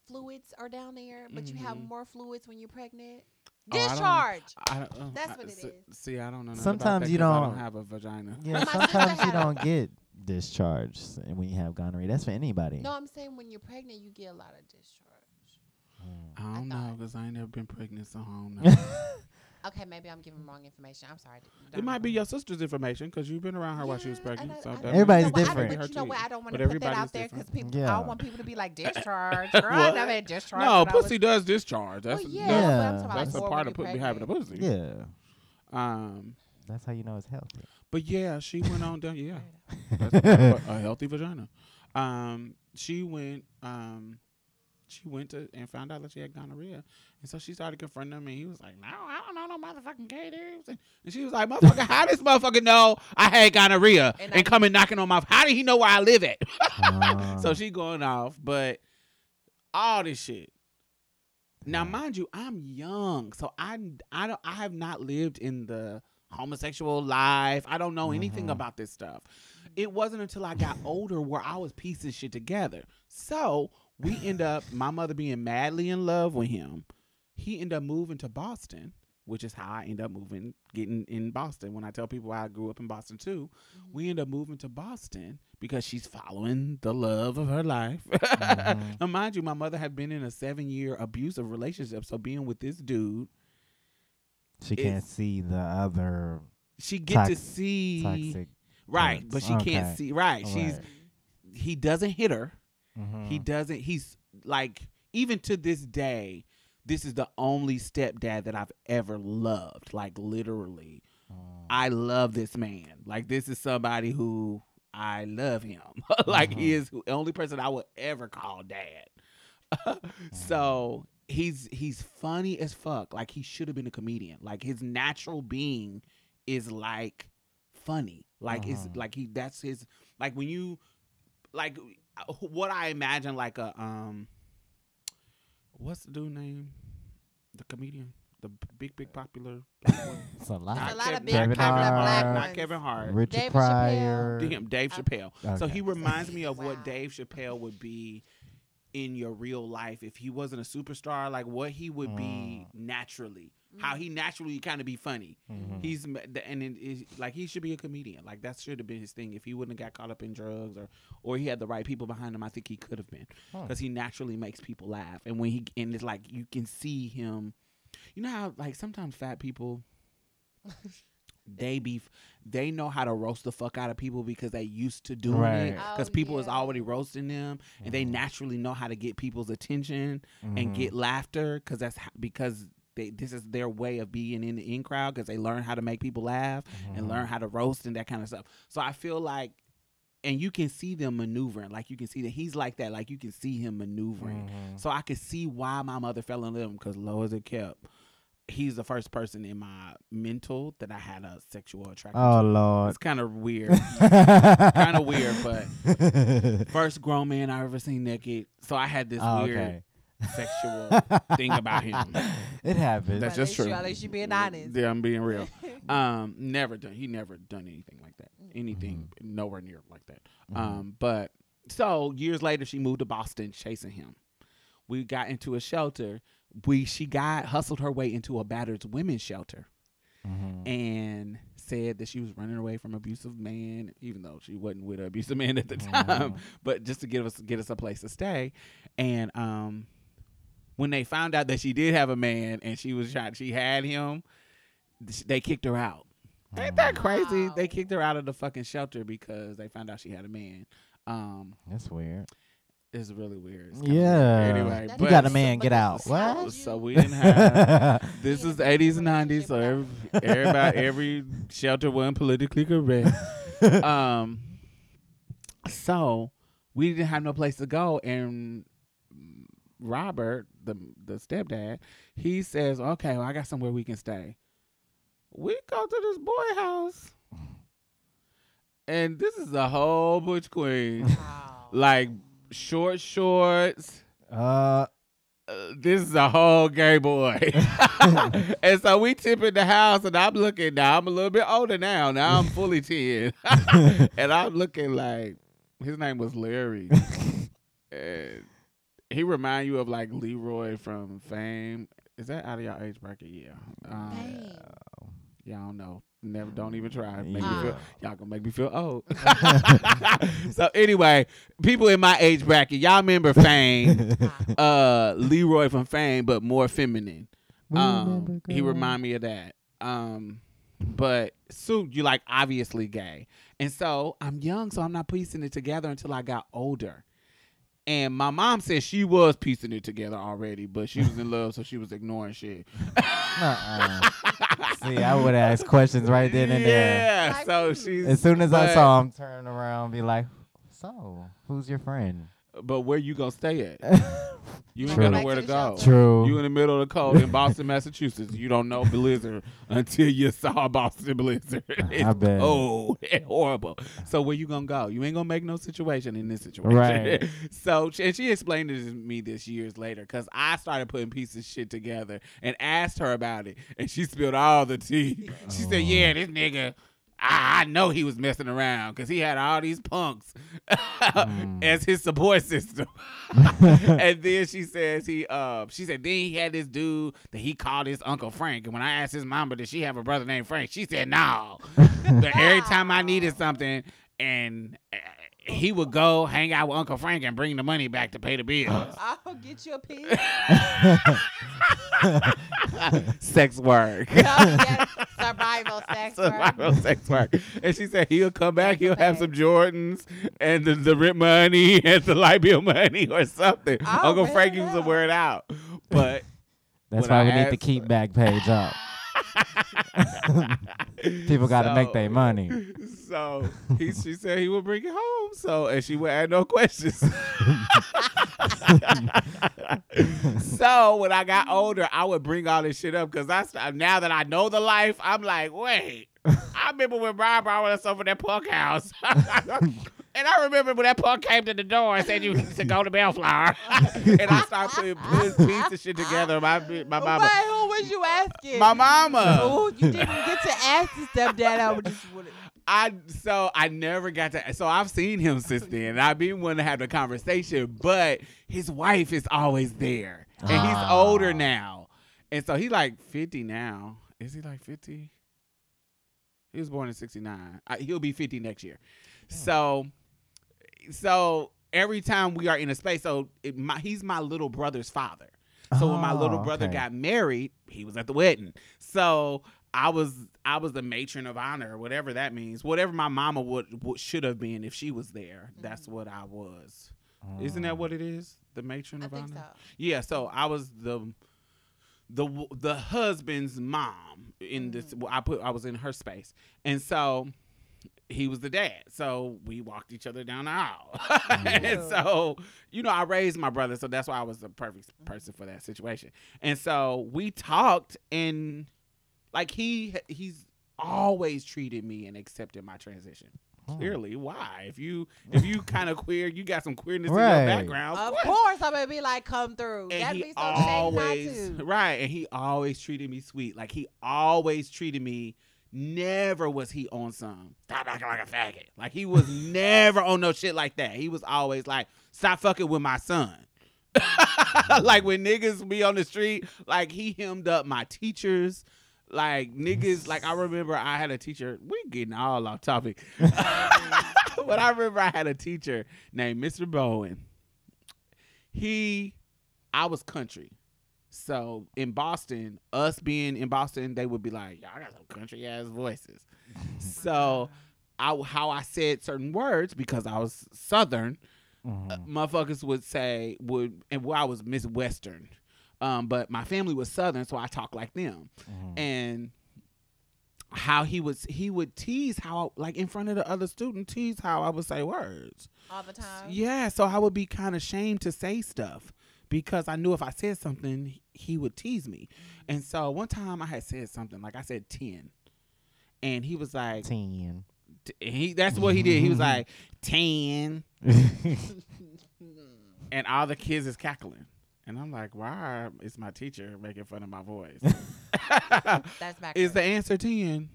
fluids are down there, but you have Mhm. more fluids when you're pregnant. Oh, I don't- Discharge. I don't, That's I- what it see, is. See, I don't know. nothing about Sometimes that you 'cause don't- don't have a vagina. Yeah, sometimes you don't get discharged when you have gonorrhea. That's for anybody. no, I'm saying when you're pregnant, you get a lot of discharge. I don't know because I ain't never been pregnant, so I don't know. Okay, maybe I'm giving wrong information. I'm sorry. It might be your sister's information because you've been around her while she was pregnant. I- So I- that Everybody's you know different. don't- But you know what? I don't want But to put that everybody's out there because different. people. I Yeah. don't want people to be like discharge. Girl, I What? never had discharge. No, when I was- pussy does discharge. Well, That's yeah, that's, but I'm Yeah. talking about that's a before part when of you're having a pregnant. pussy. yeah, Um, that's how you know it's healthy. but yeah, she went on down. Yeah, that's a, a healthy vagina. Um, she went. Um, she went to and found out that she had gonorrhea, and so she started confronting him, and he was like, "No, I don't know no motherfucking gay dudes." And, and she was like, "Motherfucker, how this motherfucker know I had gonorrhea And and, I- coming knocking on my? How did he know where I live at?" Uh, so she going off, but all this shit. Now, mind you, I'm young, so I I don't I have not lived in the homosexual life. I don't know anything Mhm. about this stuff. It wasn't until I got older where I was piecing shit together. So we end up my mother being madly in love with him. He end up moving to Boston, which is how I end up moving, getting in Boston. When I tell people I grew up in Boston too, we end up moving to Boston because she's following the love of her life. Mhm. now, mind you, my mother had been in a seven year abusive relationship, so being with this dude, she can't see the other she get to see toxic. right, but she Okay. can't see right. She's Right. he doesn't hit her. Mhm. He doesn't. He's like even to this day, this is the only stepdad that I've ever loved. Like literally, Mm. I love this man. Like this is somebody who I love him. like he Mhm. is the only person I would ever call dad. so he's he's funny as fuck. Like he should have been a comedian. Like his natural being is like funny. Like it's Mhm. like he that's his like when you like what I imagine like a um what's the dude name? The comedian. The big big popular black one. It's a lot. Not a lot of Kev- big not Kevin popular Hart. black Not. Kevin Hart. Richard David Pryor. Chappelle. Him, Dave I- Chappelle. So he reminds me of Wow. what Dave Chappelle would be in your real life if he wasn't a superstar. Like what he would be naturally, how he naturally kind of be funny. Mhm. He's m- the- and it is like he should be a comedian. Like that should have been his thing. If he wouldn't have got caught up in drugs or or he had the right people behind him, I think he could have been because he naturally makes people laugh. And when he and it's like you can see him. You know how like sometimes fat people they be they know how to roast the fuck out of people because they used to doing Right. it because Oh, people is already roasting them and they Mhm. naturally know how to get people's attention and Mhm. get laughter because that's how, because they this is their way of being in the in crowd because they learn how to make people laugh and Mhm. learn how to roast and that kind of stuff. So I feel like, and you can see them maneuvering. Like you can see that he's like that. Like you can see him maneuvering. Mhm. So I could see why my mother fell in love him because low as it kept. he's the first person in my mental that I had a sexual attraction. Oh to. Lord. It's kind of weird, kind kind of weird, but first grown man I ever seen naked. So I had this Oh, weird okay. Sexual thing about him. It happens. That's just true. At least you being honest. Yeah, I'm being real. Um, never done. He never done anything like that. Anything Mm-hmm. nowhere near like that. Mhm. Um, but so years later, she moved to Boston chasing him. We got into a shelter. We she got hustled her way into a battered women's shelter Mhm. and said that she was running away from abusive man, even though she wasn't with an abusive man at the Mhm. time, but just to give us get us a place to stay. And um, when they found out that she did have a man and she was trying, she had him, they kicked her out. Ain't that crazy? They kicked her out of the fucking shelter because they found out she had a man. Um, That's weird. it's really weird. It's Yeah. weird. Anyway, That You got a man, but get out. is What? so we didn't have. This is but 80s and 90s, so every, everybody, every shelter wasn't politically correct. um, so we didn't have no place to go, and Robert, the the stepdad, he says, "Okay, well, I got somewhere we can stay. We go to this boy house, and this is a whole butch queen, Wow. like short shorts." Uh, uh, this is a whole gay boy. and so we tip in the house, and I'm looking now. I'm a little bit older now. Now I'm fully 10. and I'm looking like his name was Larry. and he remind you of like Leroy from Fame. Is that out of your age bracket? Yeah. Um, Dang. y'all don't know. Never. Don't even try. Make me feel. Y'all gonna make me feel old. so anyway, people in my age bracket, y'all remember Fame uh Leroy from Fame, but more feminine. Um, he remind me of that. Um, but Sue, you like obviously gay, and so I'm young, so I'm not piecing it together until I got older. And my mom said she was piecing it together already, but she was in love, so she was ignoring shit. Uh-uh. See, I would ask questions right then and there. Yeah, so she's. As soon as I saw him turn around, be like, "So, who's your friend?" But where you gonna stay at? You ain't True. got Back nowhere to to go. True. You in the middle of the cold in Boston, Massachusetts. You don't know Blizzard until you saw Boston Blizzard. It's I bet. cold and horrible. So where you gonna go? You ain't gonna make no situation in this situation. Right. so she- and she explained it to me this years later because I started putting pieces of shit together and asked her about it, and she spilled all the tea. She said, Oh. "Yeah, this nigga." I I know he was messing around because he had all these punks Mm. as his support system. and then she says he uh she said then he had this dude that he called his Uncle Frank. And when I asked his mama did she have a brother named Frank, she said no. but every time I needed something and he would go hang out with Uncle Frank and bring the money back to pay the bills. I'll get you a piece. Sex work. Oh, yes, Survival sex work. Survival sex work. And she said he'll come back, he'll have some Jordans and the, the rent money and the light bill money or something. Oh, Uncle Frank used to yeah. wear it out. But That's why I we need the asked- keep Backpage up. People got to make their money. So he, she said he would bring it home. So and she would add no questions. so when I got older, I would bring all this shit up because I now that I know the life, I'm like, wait. I remember when Brian brought us over that punk house. And I remember when that punk came to the door and said you need to go to Bellflower. and I started putting putting pieces of shit together. My my Wait, mama. who was you asking? My mama. Oh, you didn't get to ask the stepdad. I would just would I so I never got to so I've seen him since then and I've been wanting to have the conversation, but his wife is always there. And he's Ah. older now. And so he's like 50 now. Is he like 50? He was born in 69. I, he'll be 50 next year. So so every time we are in a space so it, my, he's my little brother's father. So when my little Oh, brother okay. got married, he was at the wedding. So I was I was the matron of honor, whatever that means. Whatever my mama would, would should have been if she was there. That's what I was. Isn't that Mm. what it is? The matron I of think honor. so. Yeah. So I was the the the husband's mom in this. Mm. I put I was in her space, and so he was the dad. So we walked each other down the aisle. and so, you know, I raised my brother, so that's why I was the perfect person for that situation. And so we talked and like he he's always treated me and accepted my transition. Clearly, why? If you if you kind of queer, you got some queerness in your background. Of course. course, I'm gonna be like, come through. And That'd he be so always, always not to. right, and he always treated me sweet. Like he always treated me. Never was he on some stop acting like a faggot. Like he was never on no shit like that. He was always like, stop fucking with my son. like when niggas be on the street, like he hemmed up my teachers. Like niggas, like I remember I had a teacher. We getting all off topic, but I remember I had a teacher named Mr. Bowen. He, I was country, so in Boston, us being in Boston, they would be like, "Y'all got some country ass voices." so, I how I said certain words because I was Southern Mhm. uh, motherfuckers would say would and well, I was Miss Western, um, but my family was Southern, so I talk like them. Mhm. And how he was he would tease how like in front of the other student tease how I would say words. all the time. Yeah, so I would be kind of ashamed to say stuff because I knew if I said something he would tease me. Mm-hmm. And so one time I had said something like I said ten, and he was like, Ten. t- he that's what he did. He was mm-hmm. like ten. and all the kids is cackling. And I'm like, why is my teacher making fun of my voice? That's back. is the answer 10?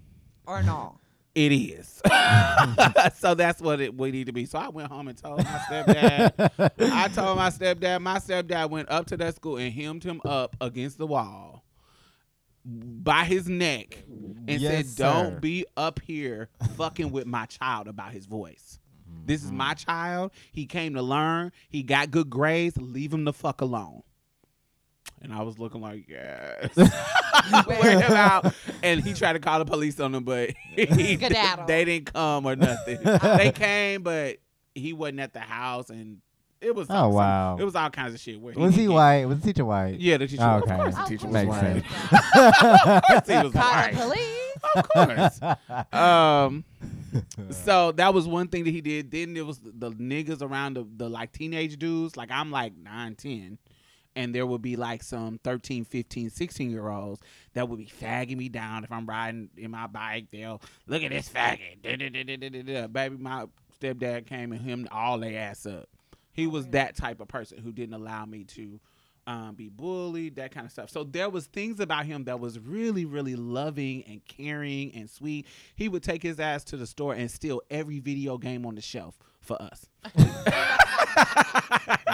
or no? It is. so that's what it would need to be. So I went home and told my stepdad. I told my stepdad, my stepdad went up to that school and hemmed him up against the wall by his neck and Yes, said, Don't sir. be up here fucking with my child about his voice. This is mm-hmm. my child. He came to learn. He got good grades. Leave him the fuck alone. And I was looking like, yes. Wear him out. And he tried to call the police on him, but he, they didn't come or nothing. they came, but he wasn't at the house. And it was Oh, wow. it was all kinds of shit. Where Was he didn't white? Was the teacher white? Yeah, the teacher. Oh, Of okay. course, the Of teacher was Makes white. of course, he was Call white. the police. Of course. um so that was one thing that he did then there was the, the niggas around the, the like teenage dudes like i'm like 9 10 and there would be like some 13 15 16 year olds that would be fagging me down if i'm riding in my bike they'll look at this faggot Da, da, da, da, da, da, da. baby my stepdad came and him all they ass up he was that type of person who didn't allow me to um, be bullied, that kind of stuff. So there was things about him that was really, really loving and caring and sweet. He would take his ass to the store and steal every video game on the shelf for us.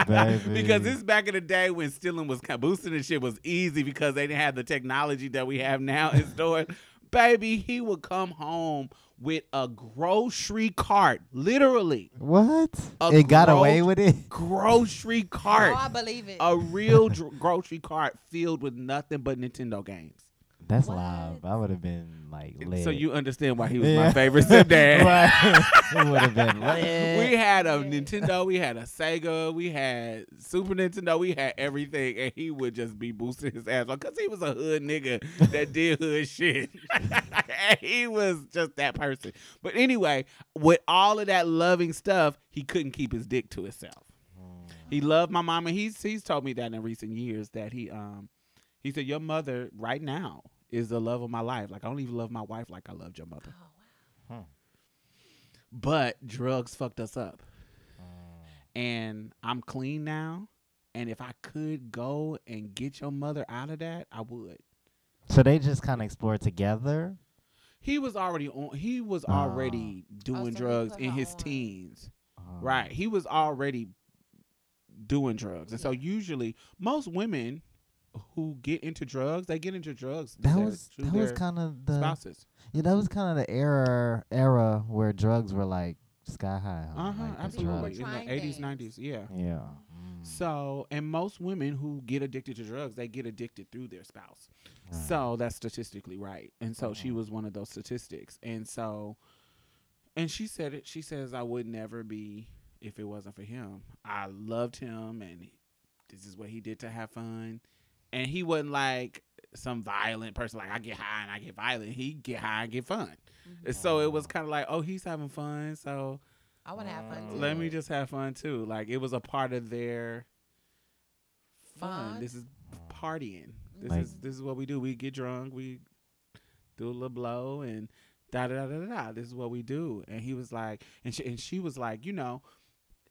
because Baby. this back in the day when stealing was boosting and shit was easy because they didn't have the technology that we have now in stores. Baby, he would come home with a grocery cart, literally What? A It got gross- away with it? grocery cart. Oh, I believe it. a real dr- grocery cart filled with nothing but Nintendo games. That's What? live. I would have been like lit. So you understand why he was Yeah. my favorite stepdad. right. it would have been lit. we had a Nintendo, we had a Sega, we had Super Nintendo, we had everything, and he would just be boosting his ass because he was a hood nigga that did hood shit. And he was just that person. But anyway, with all of that loving stuff, he couldn't keep his dick to himself. He loved my mom, and he's he's told me that in recent years that he um he said your mother right now is the love of my life. Like I don't even love my wife like I loved your mother. Oh, wow. But drugs fucked us up. And I'm clean now. And if I could go and get your mother out of that, I would. So they just kind of explored together. He was already on he was Ah. already doing Oh, drugs in his on. teens. Um, Right. He was already doing drugs. And so usually most women who get into drugs, they get into drugs That was through that was kind of the spouses. yeah that was kind of the era era where drugs were like sky high. Uh-huh, Like absolutely. drugs. In the 80s, 90s, yeah. Yeah. Mm. So, and most women who get addicted to drugs, they get addicted through their spouse. Right. So that's statistically right. And so she Mhm. was one of those statistics. And so, and she said it. She says, I would never be if it wasn't for him. I loved him, and this is what he did to have fun. And he wasn't like some violent person. Like I get high and I get violent. He get high and get fun. Mhm. So it was kind of like, oh, he's having fun, so I want to have fun too. let me just have fun too. Like it was a part of their fun. Fun. This is partying. This Like- is this is what we do. We get drunk. We do a little blow and da da da da da. This is what we do. And he was like, and she and she was like, you know,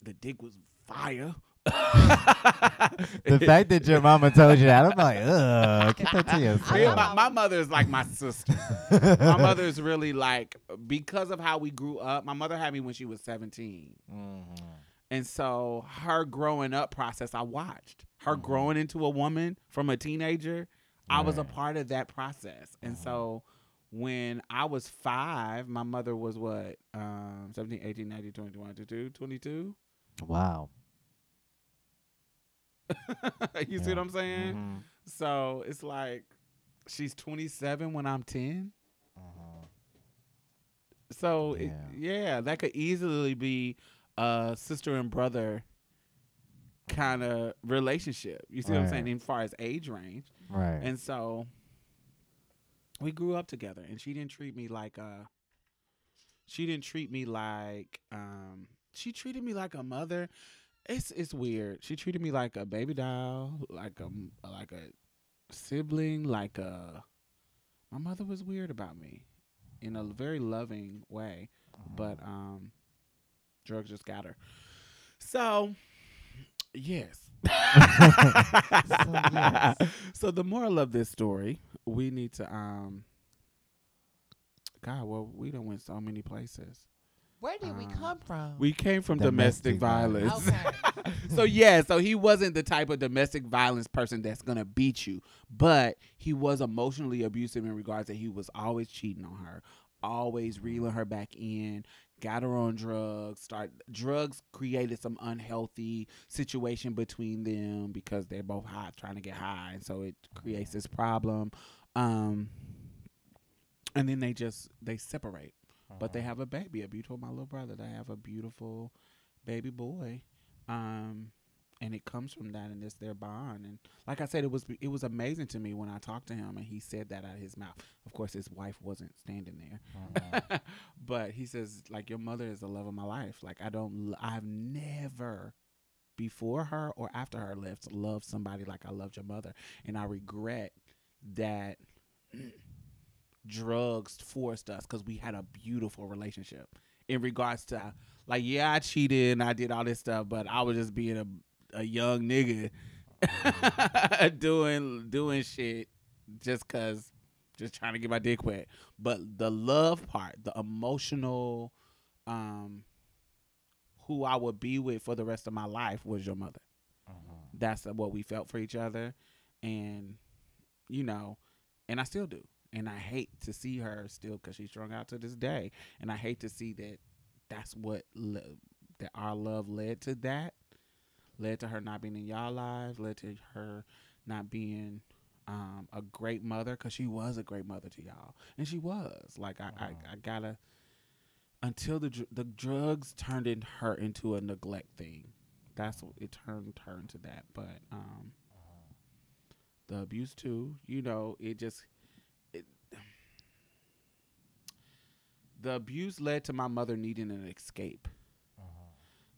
the dick was fire. The fact that your mama told you that, I'm like, ugh, keep that to Yeah, my, my mother is like my sister. my mother is really like because of how we grew up. My mother had me when she was 17. Mhm. And so her growing up process, I watched her Mhm. growing into a woman from a teenager. I was a part of that process. And so when I was five, my mother was what? Um, 17, 18, 19, 20, 21, 22, 22? Wow. you see what I'm saying? Mhm. So it's like she's 27 when I'm 10. Mhm. So it, Yeah. yeah, that could easily be a sister and brother kind of relationship. You see what I'm saying? Right. As far as age range, Right. and so we grew up together, and she didn't treat me like a. She didn't treat me like um. She treated me like a mother. It's it's weird. She treated me like a baby doll, like a like a sibling, like a. My mother was weird about me, in a very loving way, but um, drugs just got her. So, yes. yes. so the moral of this story, we need to um. God, well, we don't went so many places. Where did we Um, come from? We came from domestic, Domestic violence. violence. okay. so yeah, so he wasn't the type of domestic violence person that's gonna beat you, but he was emotionally abusive in regards that he was always cheating on her, always reeling her back in, got her on drugs. Start drugs created some unhealthy situation between them because they're both high, trying to get high, and so it creates this problem. Um, and then they just they separate but they have a baby, a beautiful my little brother. They have a beautiful baby boy, um, and it comes from that, and it's their bond. And like I said, it was it was amazing to me when I talked to him, and he said that out of his mouth. Of course, his wife wasn't standing there, Mhm. but he says like your mother is the love of my life. Like I don't, I've never before her or after her left loved somebody like I loved your mother, and I regret that drugs forced us because we had a beautiful relationship in regards to like yeah I cheated and I did all this stuff but I was just being a a young nigga doing doing shit just cause just trying to get my dick wet. But the love part the emotional um who I would be with for the rest of my life was your mother. Mhm. that's what we felt for each other and you know and i still do and i hate to see her still because she's strung out to this day. And i hate to see that that's what le- that our love led to that led to her not being in y'all lives led to her not being um, a great mother because she was a great mother to y'all. And she was. Like i, I, I gotta until the dr- the drugs turned in her into a neglect thing that's what it turned her into that. But um the abuse too you know it just the abuse led to my mother needing an escape.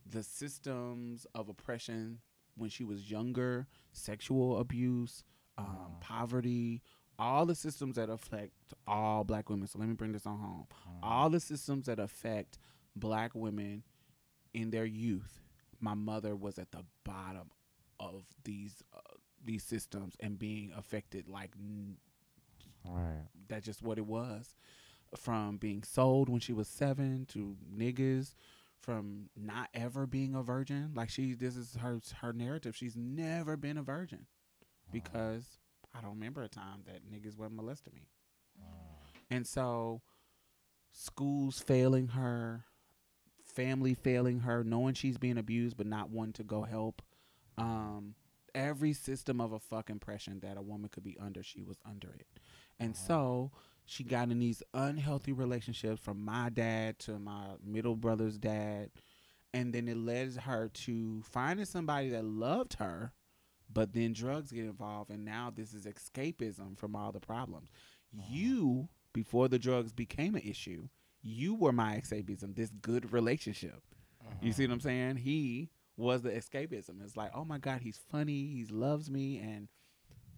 The systems of oppression when she was younger sexual abuse um, Mhm. poverty all the systems that affect all black women. So let me bring this on home. All the systems that affect black women in their youth my mother was at the bottom of these uh, these systems and being affected like n- Right. that's just what it was from being sold when she was seven to niggas from not ever being a virgin. Like she this is her her narrative. She's never been a virgin because i don't remember a time that niggas were molesting me. And so schools failing her family failing her knowing she's being abused but not wanting to go help um every system of a fucking oppression that a woman could be under she was under it. And so she got in these unhealthy relationships from my dad to my middle brother's dad and then it led her to finding somebody that loved her But then drugs get involved, and now this is escapism from all the problems. Uh-huh. You, before the drugs became an issue, you were my escapism. This good relationship. You see what I'm saying? He was the escapism. It's like, oh my God, he's funny, he loves me, and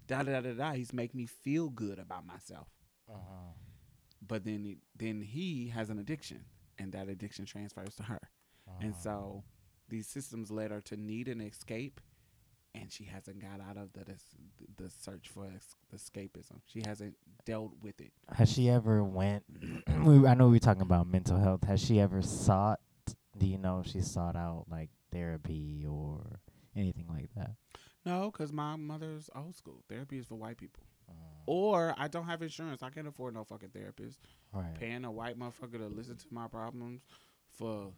da da da da da. He's make me feel good about myself. Uh-huh. But then, it- then he has an addiction, and that addiction transfers to her. And Uh-huh. so, these systems led her to need an escape, and she hasn't got out of the the, the search for es- escapism. She hasn't dealt with it. Has she ever went? we, I know we were talking about mental health. Has she ever sought? Do you know if she sought out like therapy or anything like that? No, because my mother's old school. Therapy is for white people. Or I don't have insurance. I can't afford no fucking therapist. right. paying a white motherfucker to listen to my problems for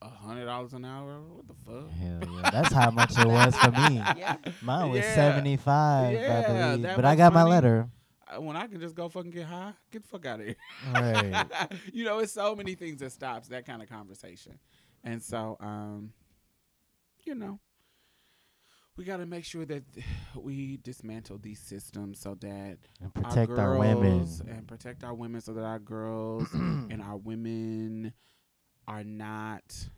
a hundred dollars an hour. What the fuck? Hell yeah, that's how much it was for me. Yeah. Mine was Yeah. seventy five, Yeah, I believe. But I was got my letter. When I can just go fucking get high, get the fuck out of here. Right. you know, it's so many things that stops that kind of conversation, and so um, you know, we got to make sure that we dismantle these systems so that And protect our, women. and protect our women so that our girls and our women are not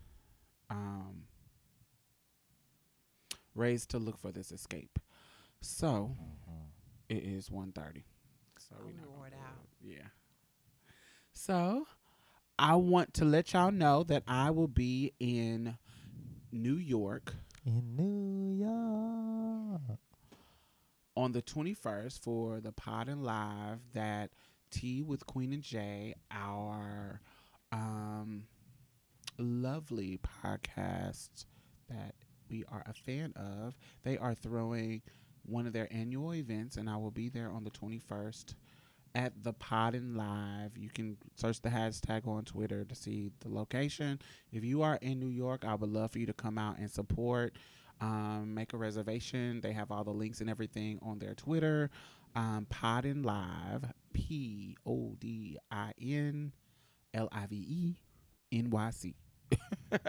um, raised to look for this escape. So Mhm. it is 1.30. So Oh, we we not it out. Yeah. So I want to let y'all know that I will be in New York In New York. on the 21st for the Pod and Live that Tea with Queen and Jay, our um, lovely podcast that we are a fan of, they are throwing one of their annual events, and I will be there on the 21st at the Pod and Live. You can search the hashtag on Twitter to see the location. If you are in New York, I would love for you to come out and support. Um, make a reservation. They have all the links and everything on their Twitter. Um, Pod and Live, P O D I N L I V E N Y C.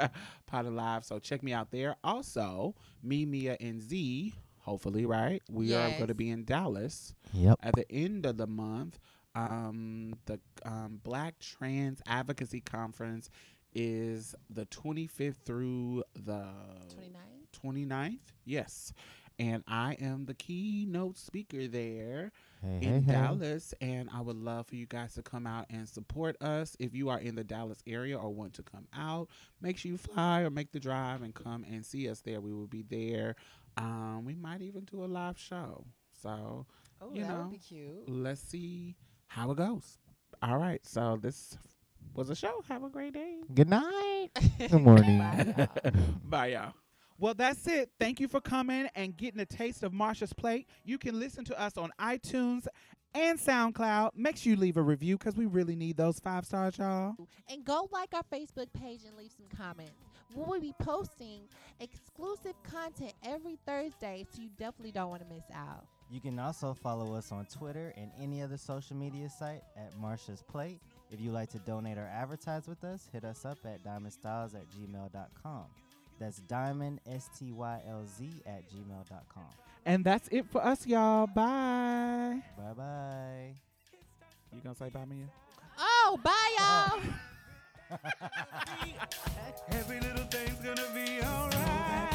Pod and Live. So check me out there. Also, me, Mia, and Z. Hopefully, right? We are going to be in Dallas Yep. at the end of the month. Um, the um, Black Trans Advocacy Conference is the 25th through the 29? 29th. Yes. And I am the keynote speaker there Hey, in hey, hey. Dallas. And I would love for you guys to come out and support us. If you are in the Dallas area or want to come out, make sure you fly or make the drive and come and see us there. We will be there. Um, we might even do a live show. So Oh, You that know. would be cute. let's see how it goes. All right. So this was a show. Have a great day. Good night. Good morning. Bye, y'all. Bye, y'all. Well, that's it. Thank you for coming and getting a taste of Marsha's Plate. You can listen to us on iTunes and SoundCloud. Make sure you leave a review because we really need those five stars, y'all. and go like our Facebook page and leave some comments. We will be posting exclusive content every Thursday, so you definitely don't want to miss out. You can also follow us on Twitter and any other social media site at Marsha's Plate. If you'd like to donate or advertise with us, hit us up at diamondstylz at gmail.com. That's diamond, S T Y L Z, at gmail.com. And that's it for us, y'all. Bye. Bye bye. You gonna say bye, Mia? Oh, bye, y'all. Every little thing's gonna be alright.